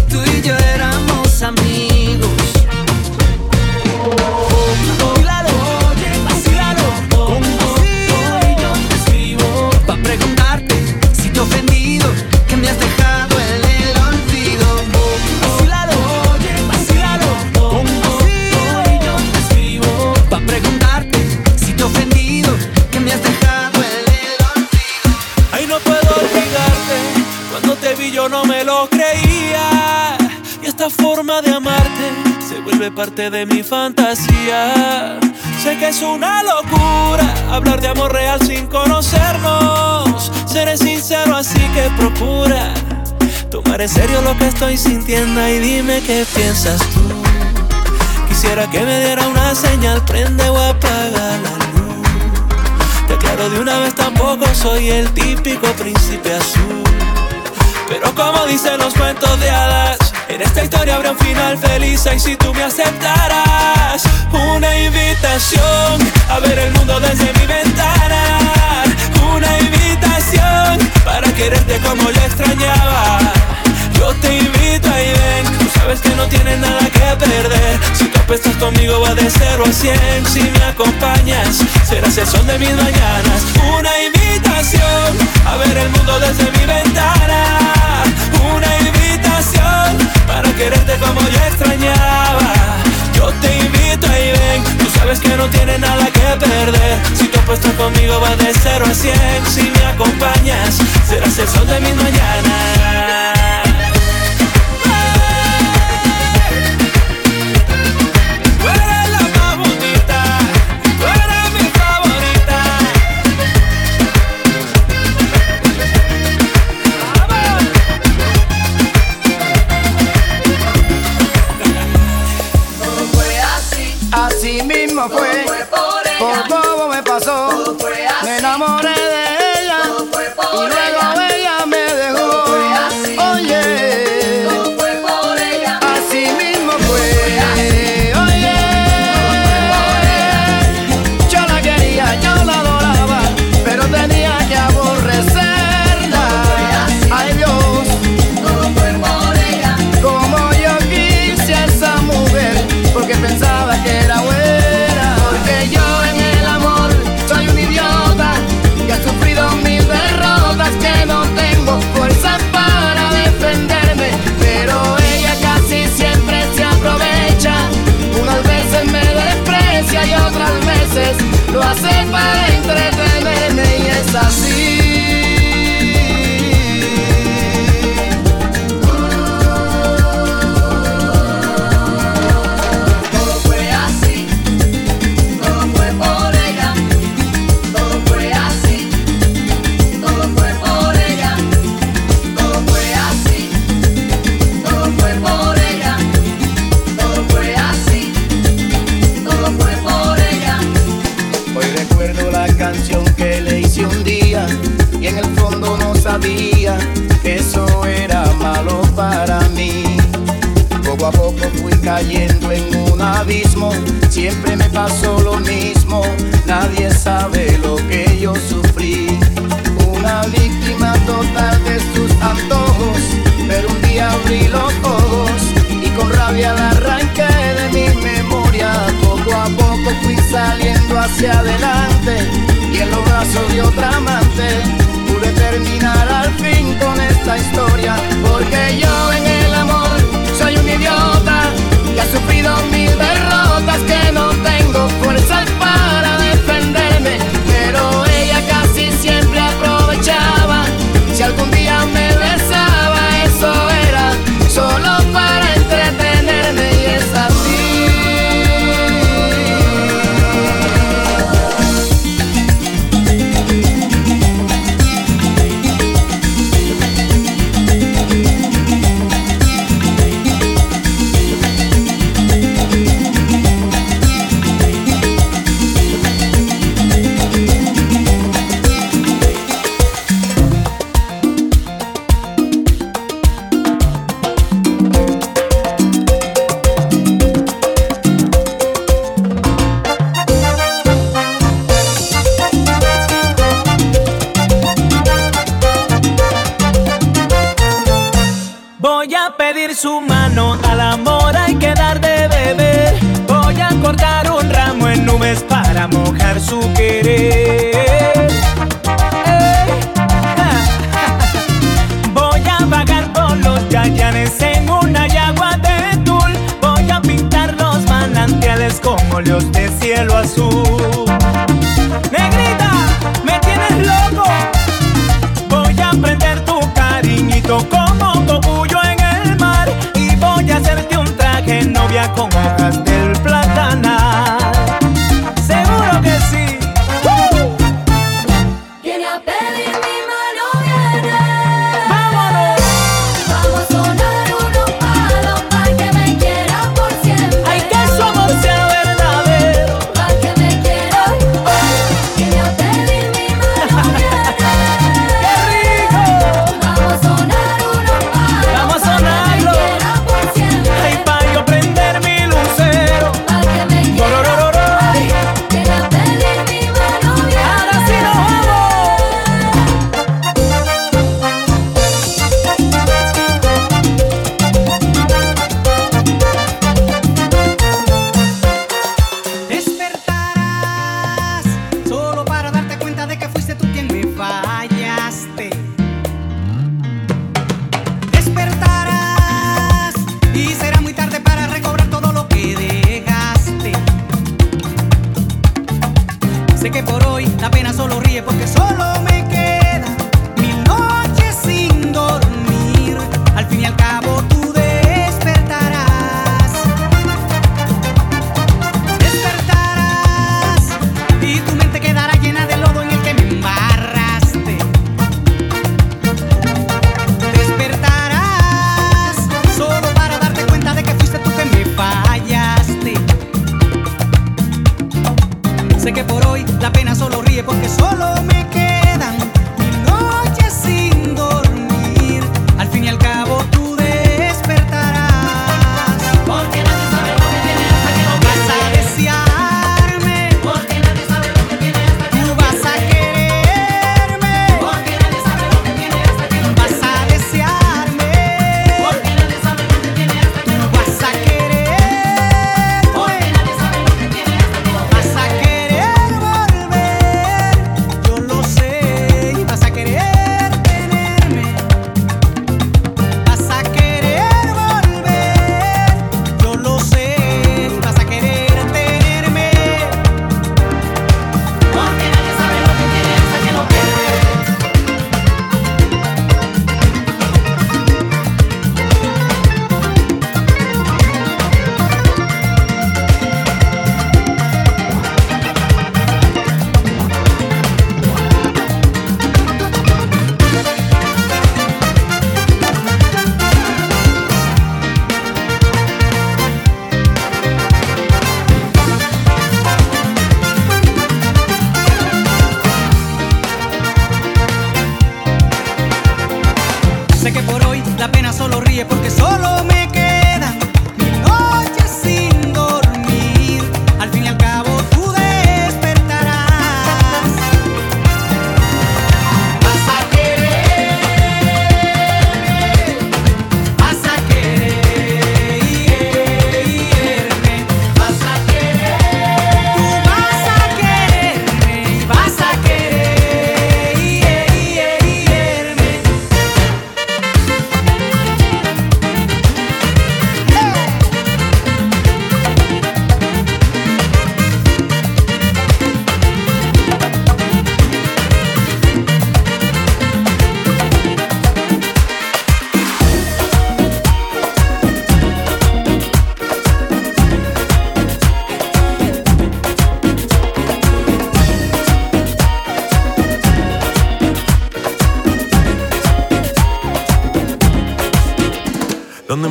esta forma de amarte se vuelve parte de mi fantasía. Sé que es una locura hablar de amor real sin conocernos. Seré sincero, así que procura tomar en serio lo que estoy sintiendo y dime qué piensas tú. Quisiera que me diera una señal, prende o apaga la luz. Te aclaro de una vez, tampoco soy el típico príncipe azul. Pero como dicen los cuentos de hadas, en esta historia habrá un final feliz y si tú me aceptarás una invitación a ver el mundo desde mi ventana, una invitación para quererte como yo extrañaba. Yo te invito a ir ven, tú sabes que no tienes nada que perder. Si tú apuestas conmigo va de 0 a 100. Si me acompañas, serás el sol de mis mañanas. Una invitación a ver el mundo desde mi ventana. Una invitación para quererte como yo extrañaba. Yo te invito ir ven, tú sabes que no tienes nada que perder. Si tú apuestas conmigo va de 0 a 100. Si me acompañas, serás el sol de mis mañanas. Todo me pasó. Me enamoré de ella.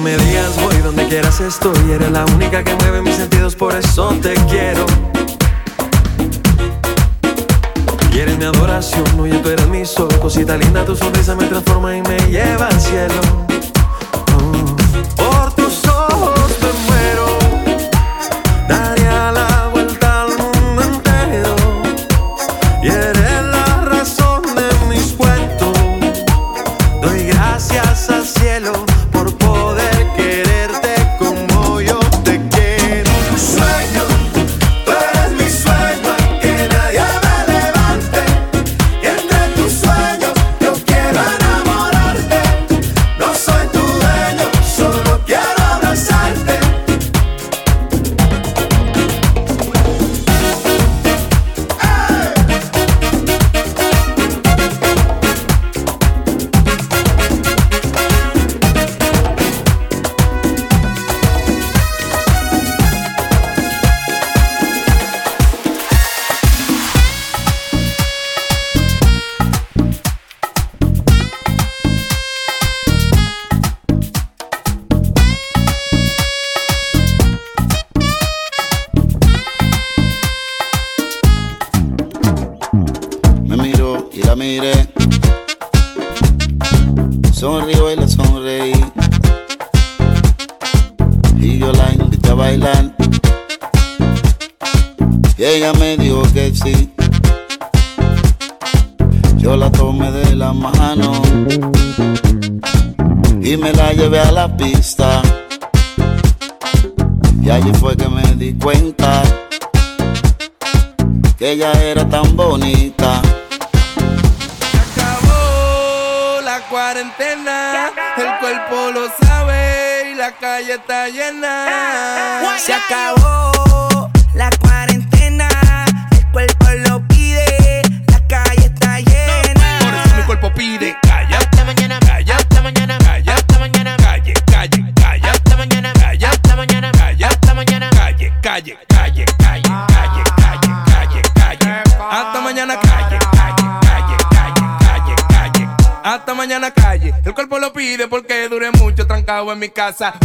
me digas voy donde quieras estoy. Eres la única que mueve mis sentidos, por eso te quiero. Quieres mi adoración, oye tú eres mi sol. Cosita linda, tu sonrisa me transforma y me lleva al cielo. casa.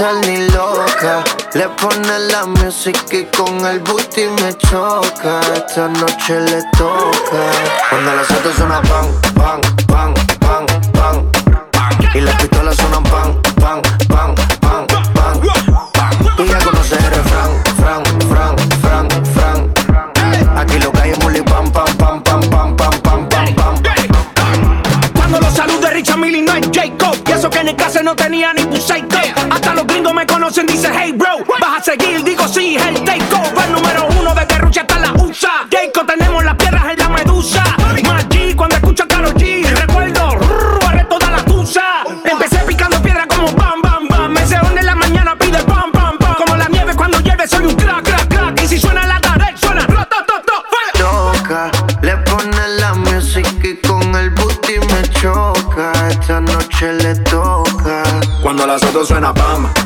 estar ni loca. Le pone la música y con el booty me choca. Esta noche le toca. Cuando las otras suena pan, pan, pan, pan, pan, pan. Y la pito las dos suena bam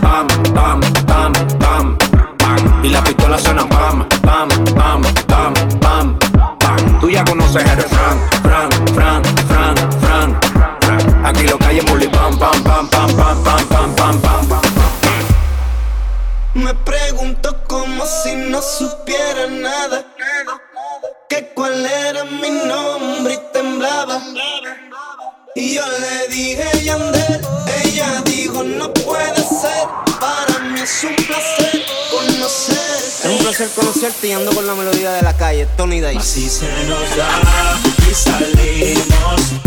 Tony Dice. Así se nos da y salimos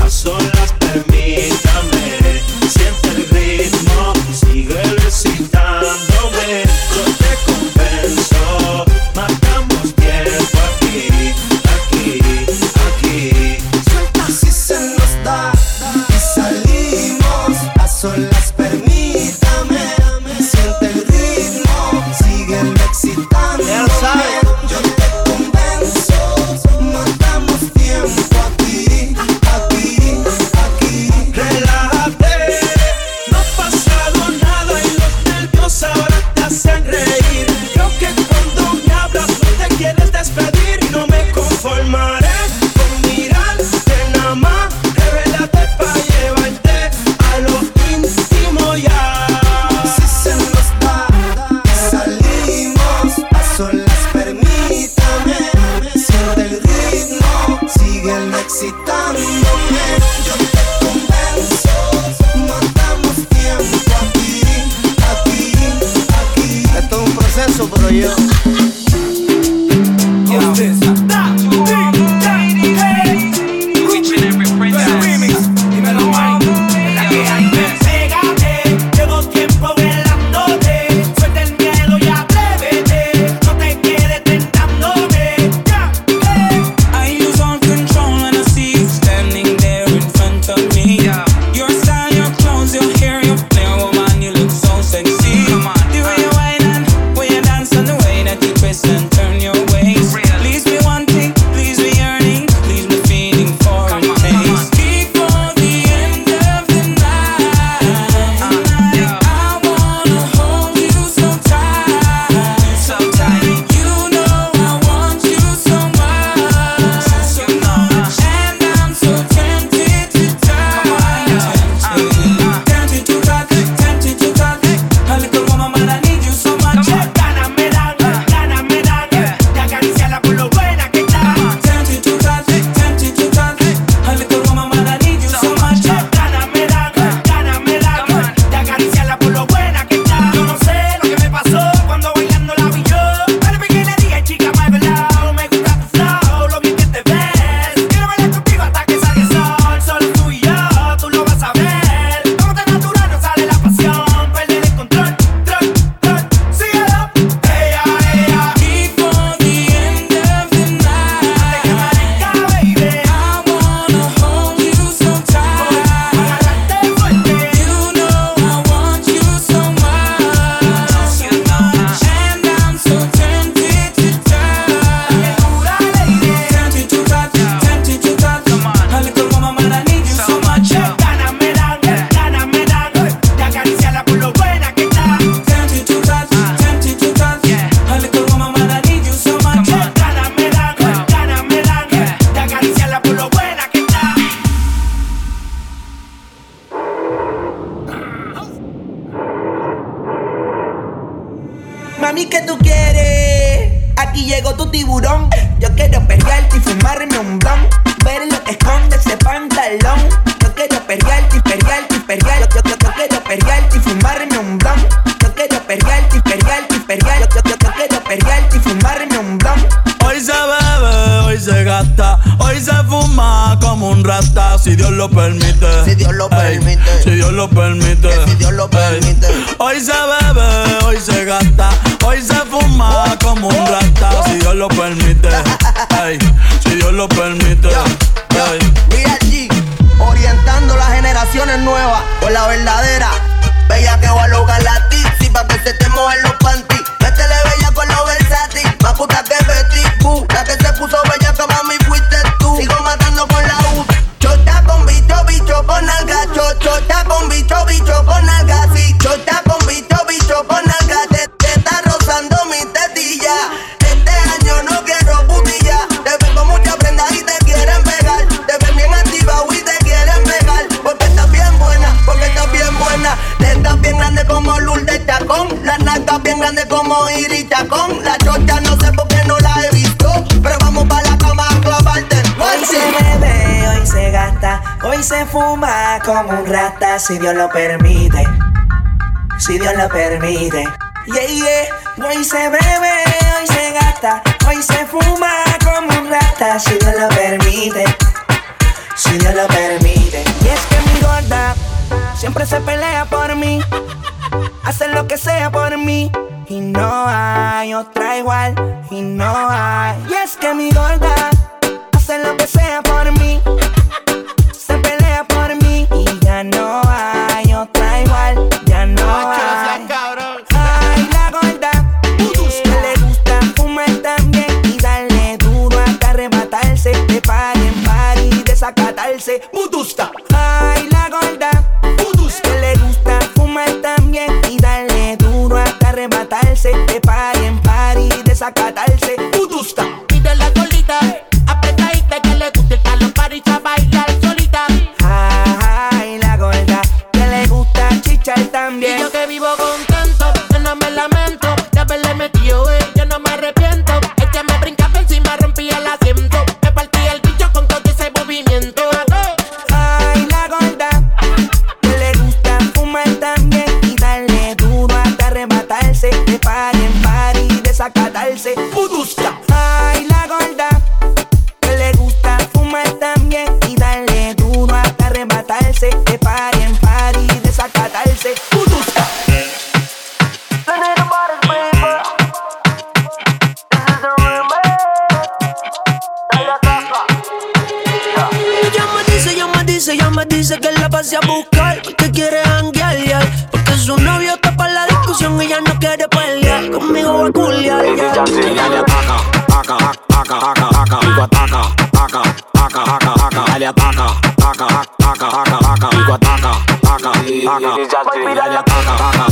Conmigo va a culiar. Dale ataca, ataca, ataca, ataca, ataca. Digo ataca, ataca, ataca, ataca, ataca. Dale ataca, ataca, ataca, ataca, ataca. Ataca, ataca, ataca. Ataca, ataca.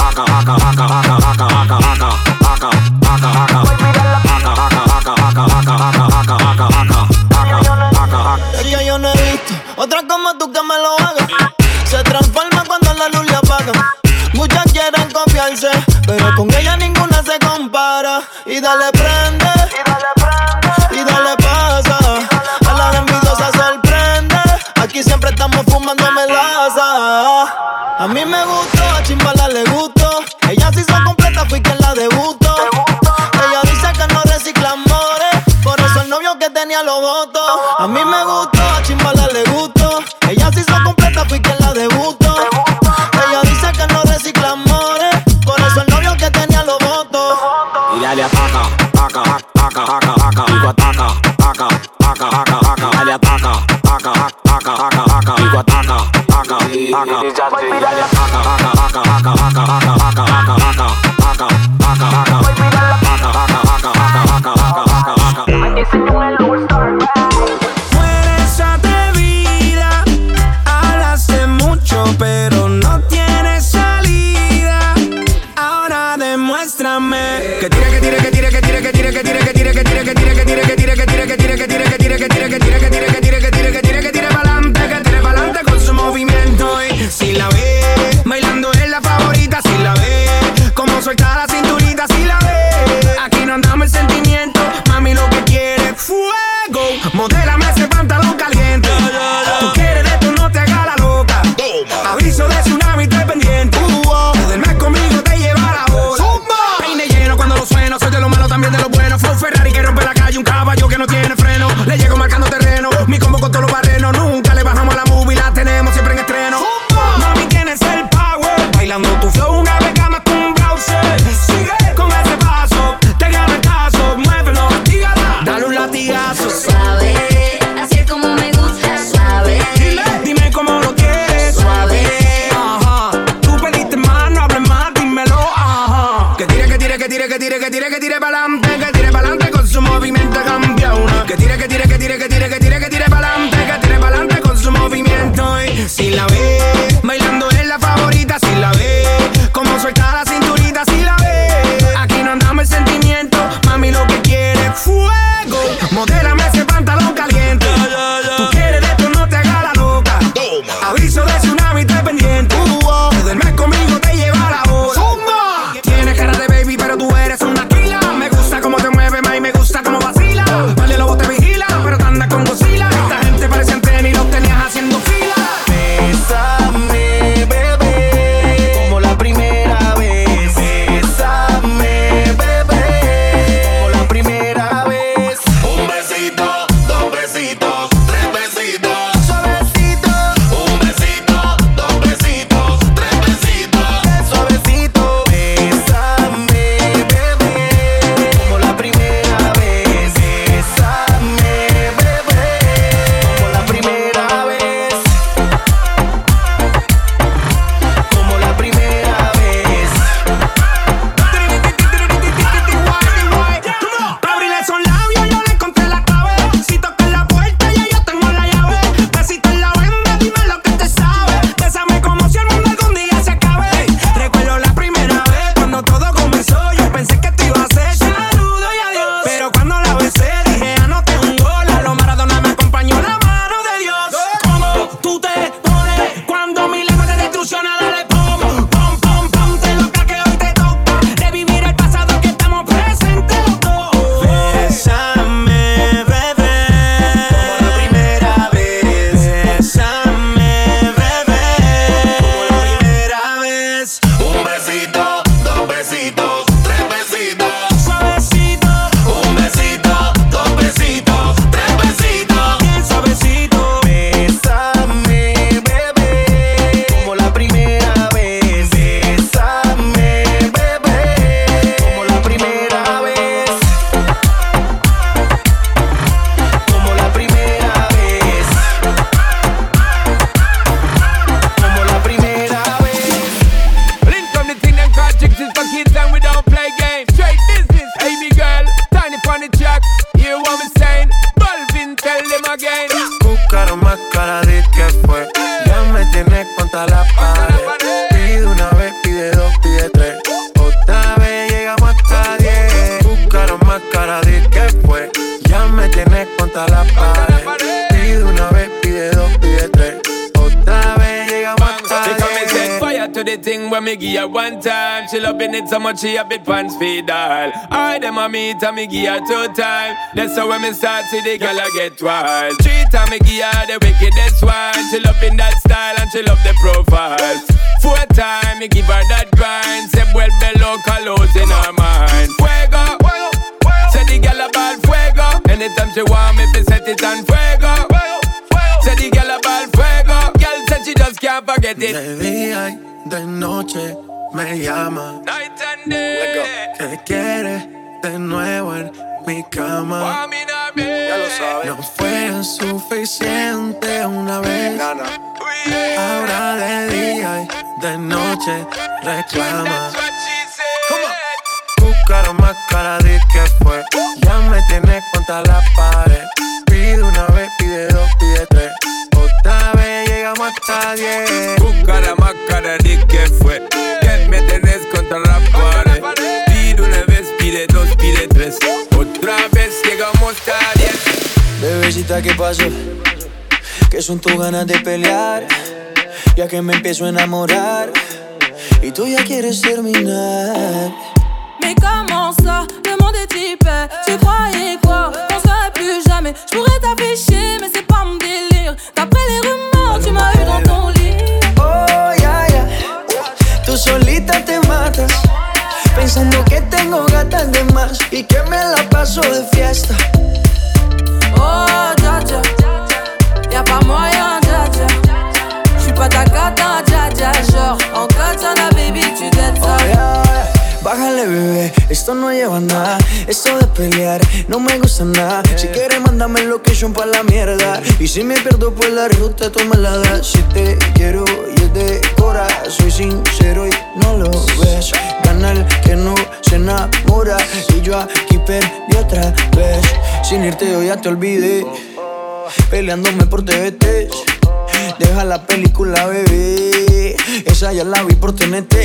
She so much she a bit pants feed all. I them a meet and me give her two time. That's how when me start see the girl I get wild. Three time me give her the wickedest one. She loving that style and she love the profile. Four time me give her that grind. Say well below colors in her mind. Fuego. Say the girl about fuego. Anytime she want me, fi set it on fuego. Say the girl about fuego. Girl said she just can't forget it. De día y de noche me llama. Night and day. Que quiere de nuevo en mi cama. Ya lo sabes. No fue suficiente una vez. Ahora de día y de noche reclama. Tu cara más cara de que Bebecita, ¿qué pasó? Que son tus ganas de pelear. Ya que me empiezo a enamorar. Y tú ya quieres terminar. Mais comment ça, le monde est hyper Tu croyais quoi, qu'on serait plus jamais Je pourrais t'afficher, mais c'est pas mon délire D'après les rumeurs, tu m'as eu dans ton lit Oh, ya, ya. Tú solita te matas. Pensando que tengo gatas de más. Y que me la paso de fiesta. Oh, Y'a pas moyen, dja dja J'suis pas ta cata, dja dja Genre, en katana, baby, tu ça Oh, ya. Bájale, bebé, esto no lleva nada. Esto de pelear no me gusta nada. Si quieres, mándame el location pa' la mierda. Y si me pierdo por la ruta, tú me la das. Si te quiero y es de cora, soy sincero y no lo ves. Gana el que no se enamora. Y yo aquí perdí otra vez. Sin irte, yo ya te olvidé. Peleándome por TVT. Deja la ya la vi por TNT.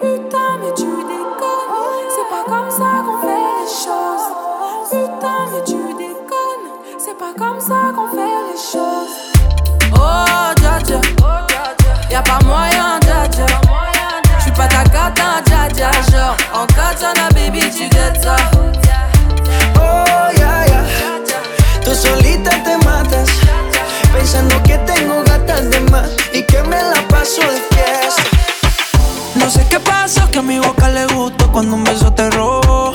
Putain, mais tu déconnes C'est pas comme ça qu'on fait les choses Putain, mais tu déconnes C'est pas comme ça qu'on fait les choses Oh, dja dja Y'a pas moyen, dja dja J'suis pas ta cata, dja dja Genre, Pensando que tengo gatas de más. Y que me la paso de fiesta. No sé qué pasó, que a mi boca le gustó cuando un beso te robó.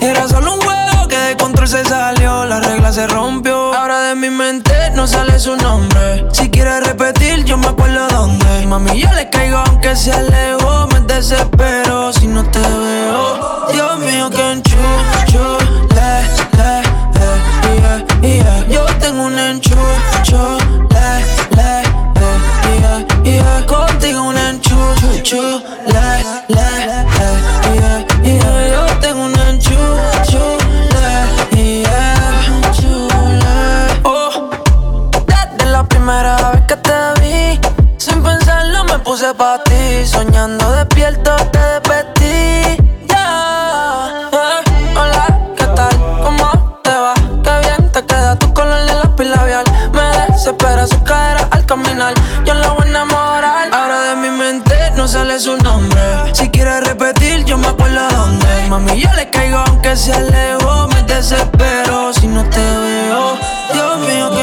Era solo un juego que de control se salió, la regla se rompió. Ahora de mi mente no sale su nombre. Si quieres repetir, yo me acuerdo dónde. Mami, yo le caigo aunque se alejó. Me desespero si no te veo. Dios mío, que enchucho. Yo tengo un enchucho. Le, le, le, yeah, yeah. Contigo un enchucho. Le, le, le, yeah, yeah. Yo tengo un enchucho. Le, yeah, chule. Oh, desde la primera vez que te vi, sin pensarlo me puse pa' ti. Soñando despierto Mami, yo le caigo aunque se alejó. Me desespero si no te veo. Dios mío, que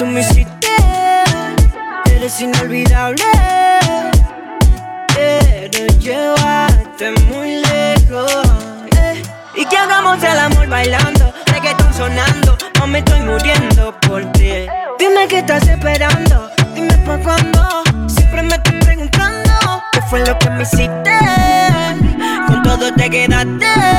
tú me hiciste. Eres inolvidable. Eres llevarte muy lejos. Y que hagamos el amor bailando, reggaeton sonando. O me estoy muriendo por ti. Dime qué estás esperando, dime pa' cuándo. Siempre me estoy preguntando qué fue lo que me hiciste. Con todo te quedaste.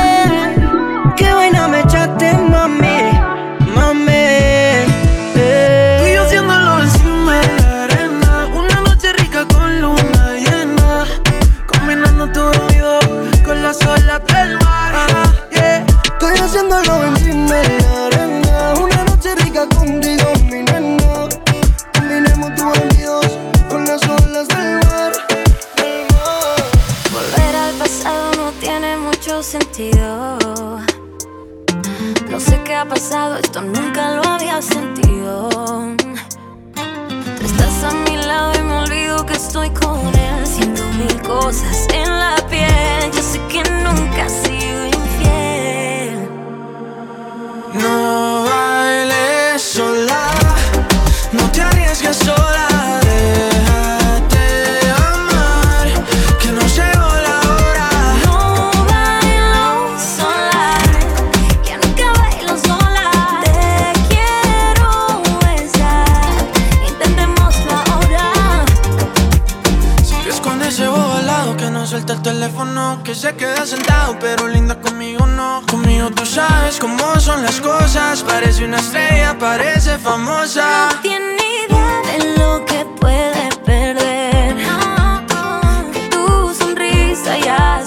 sentido. No sé qué ha pasado, esto nunca lo había sentido. Estás a mi lado y me olvido que estoy con él. Siento mil cosas en la piel. Yo sé que nunca he sido infiel. No bailes sola, no te arriesgues sola. que se queda sentado, pero linda conmigo no. Conmigo tú sabes cómo son las cosas. Parece una estrella, parece famosa. No tiene idea de lo que puede perder. No, no, que tu sonrisa ya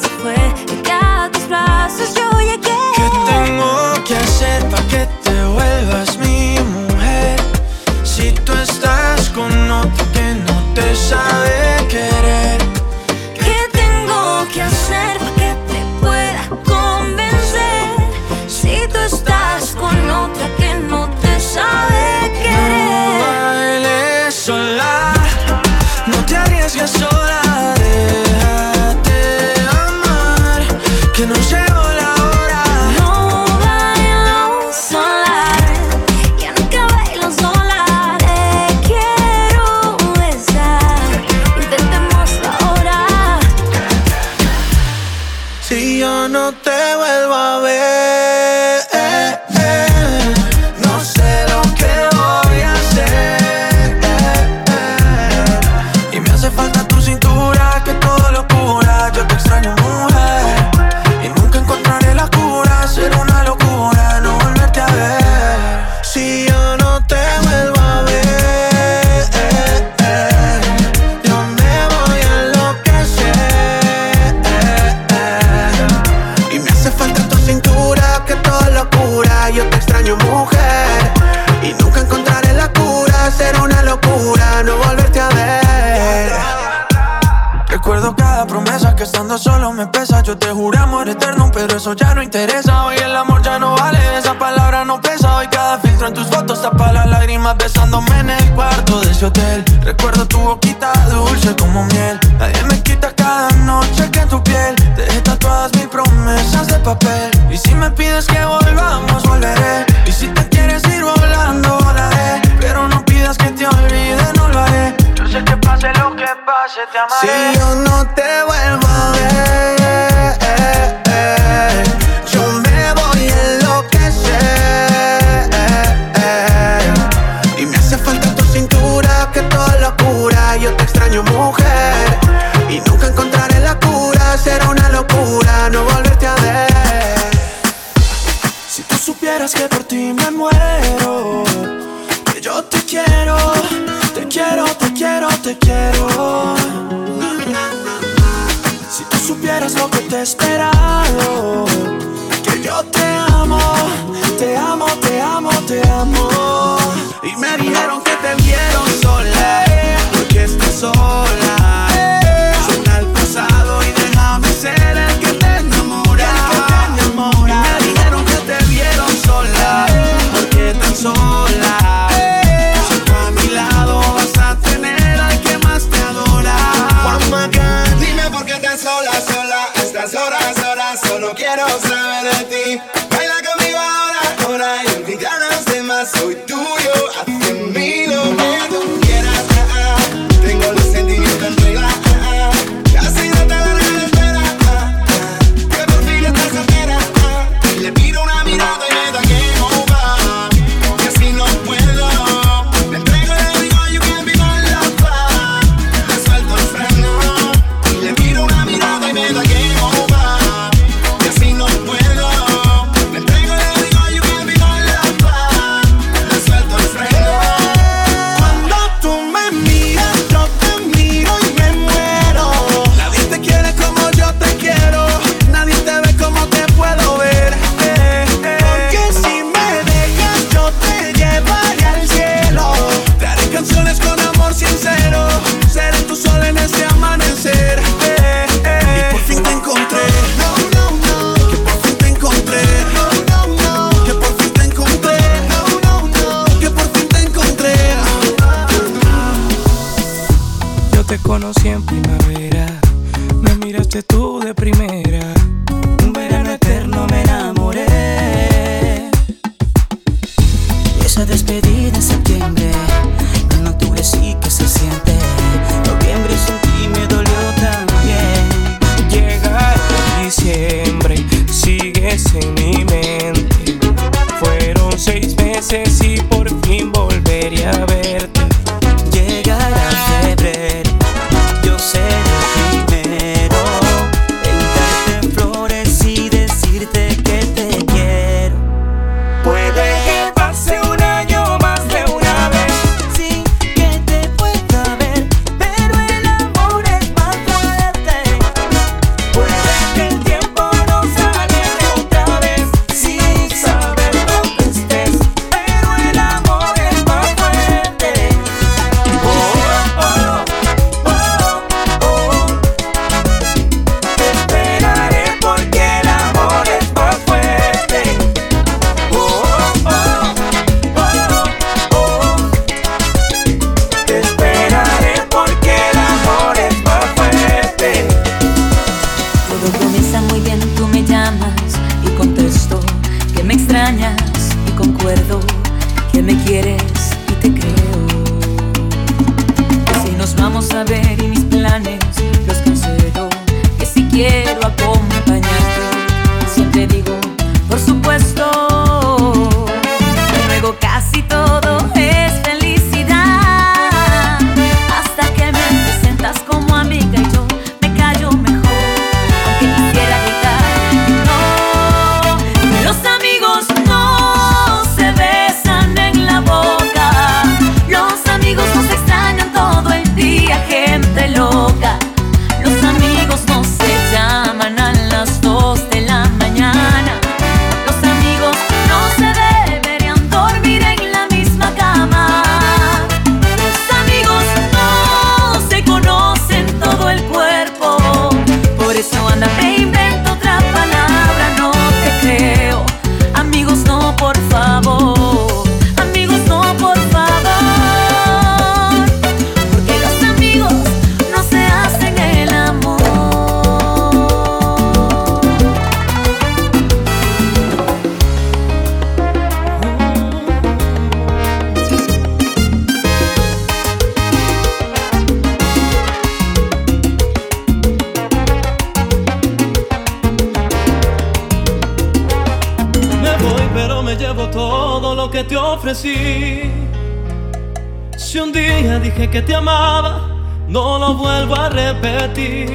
repetir.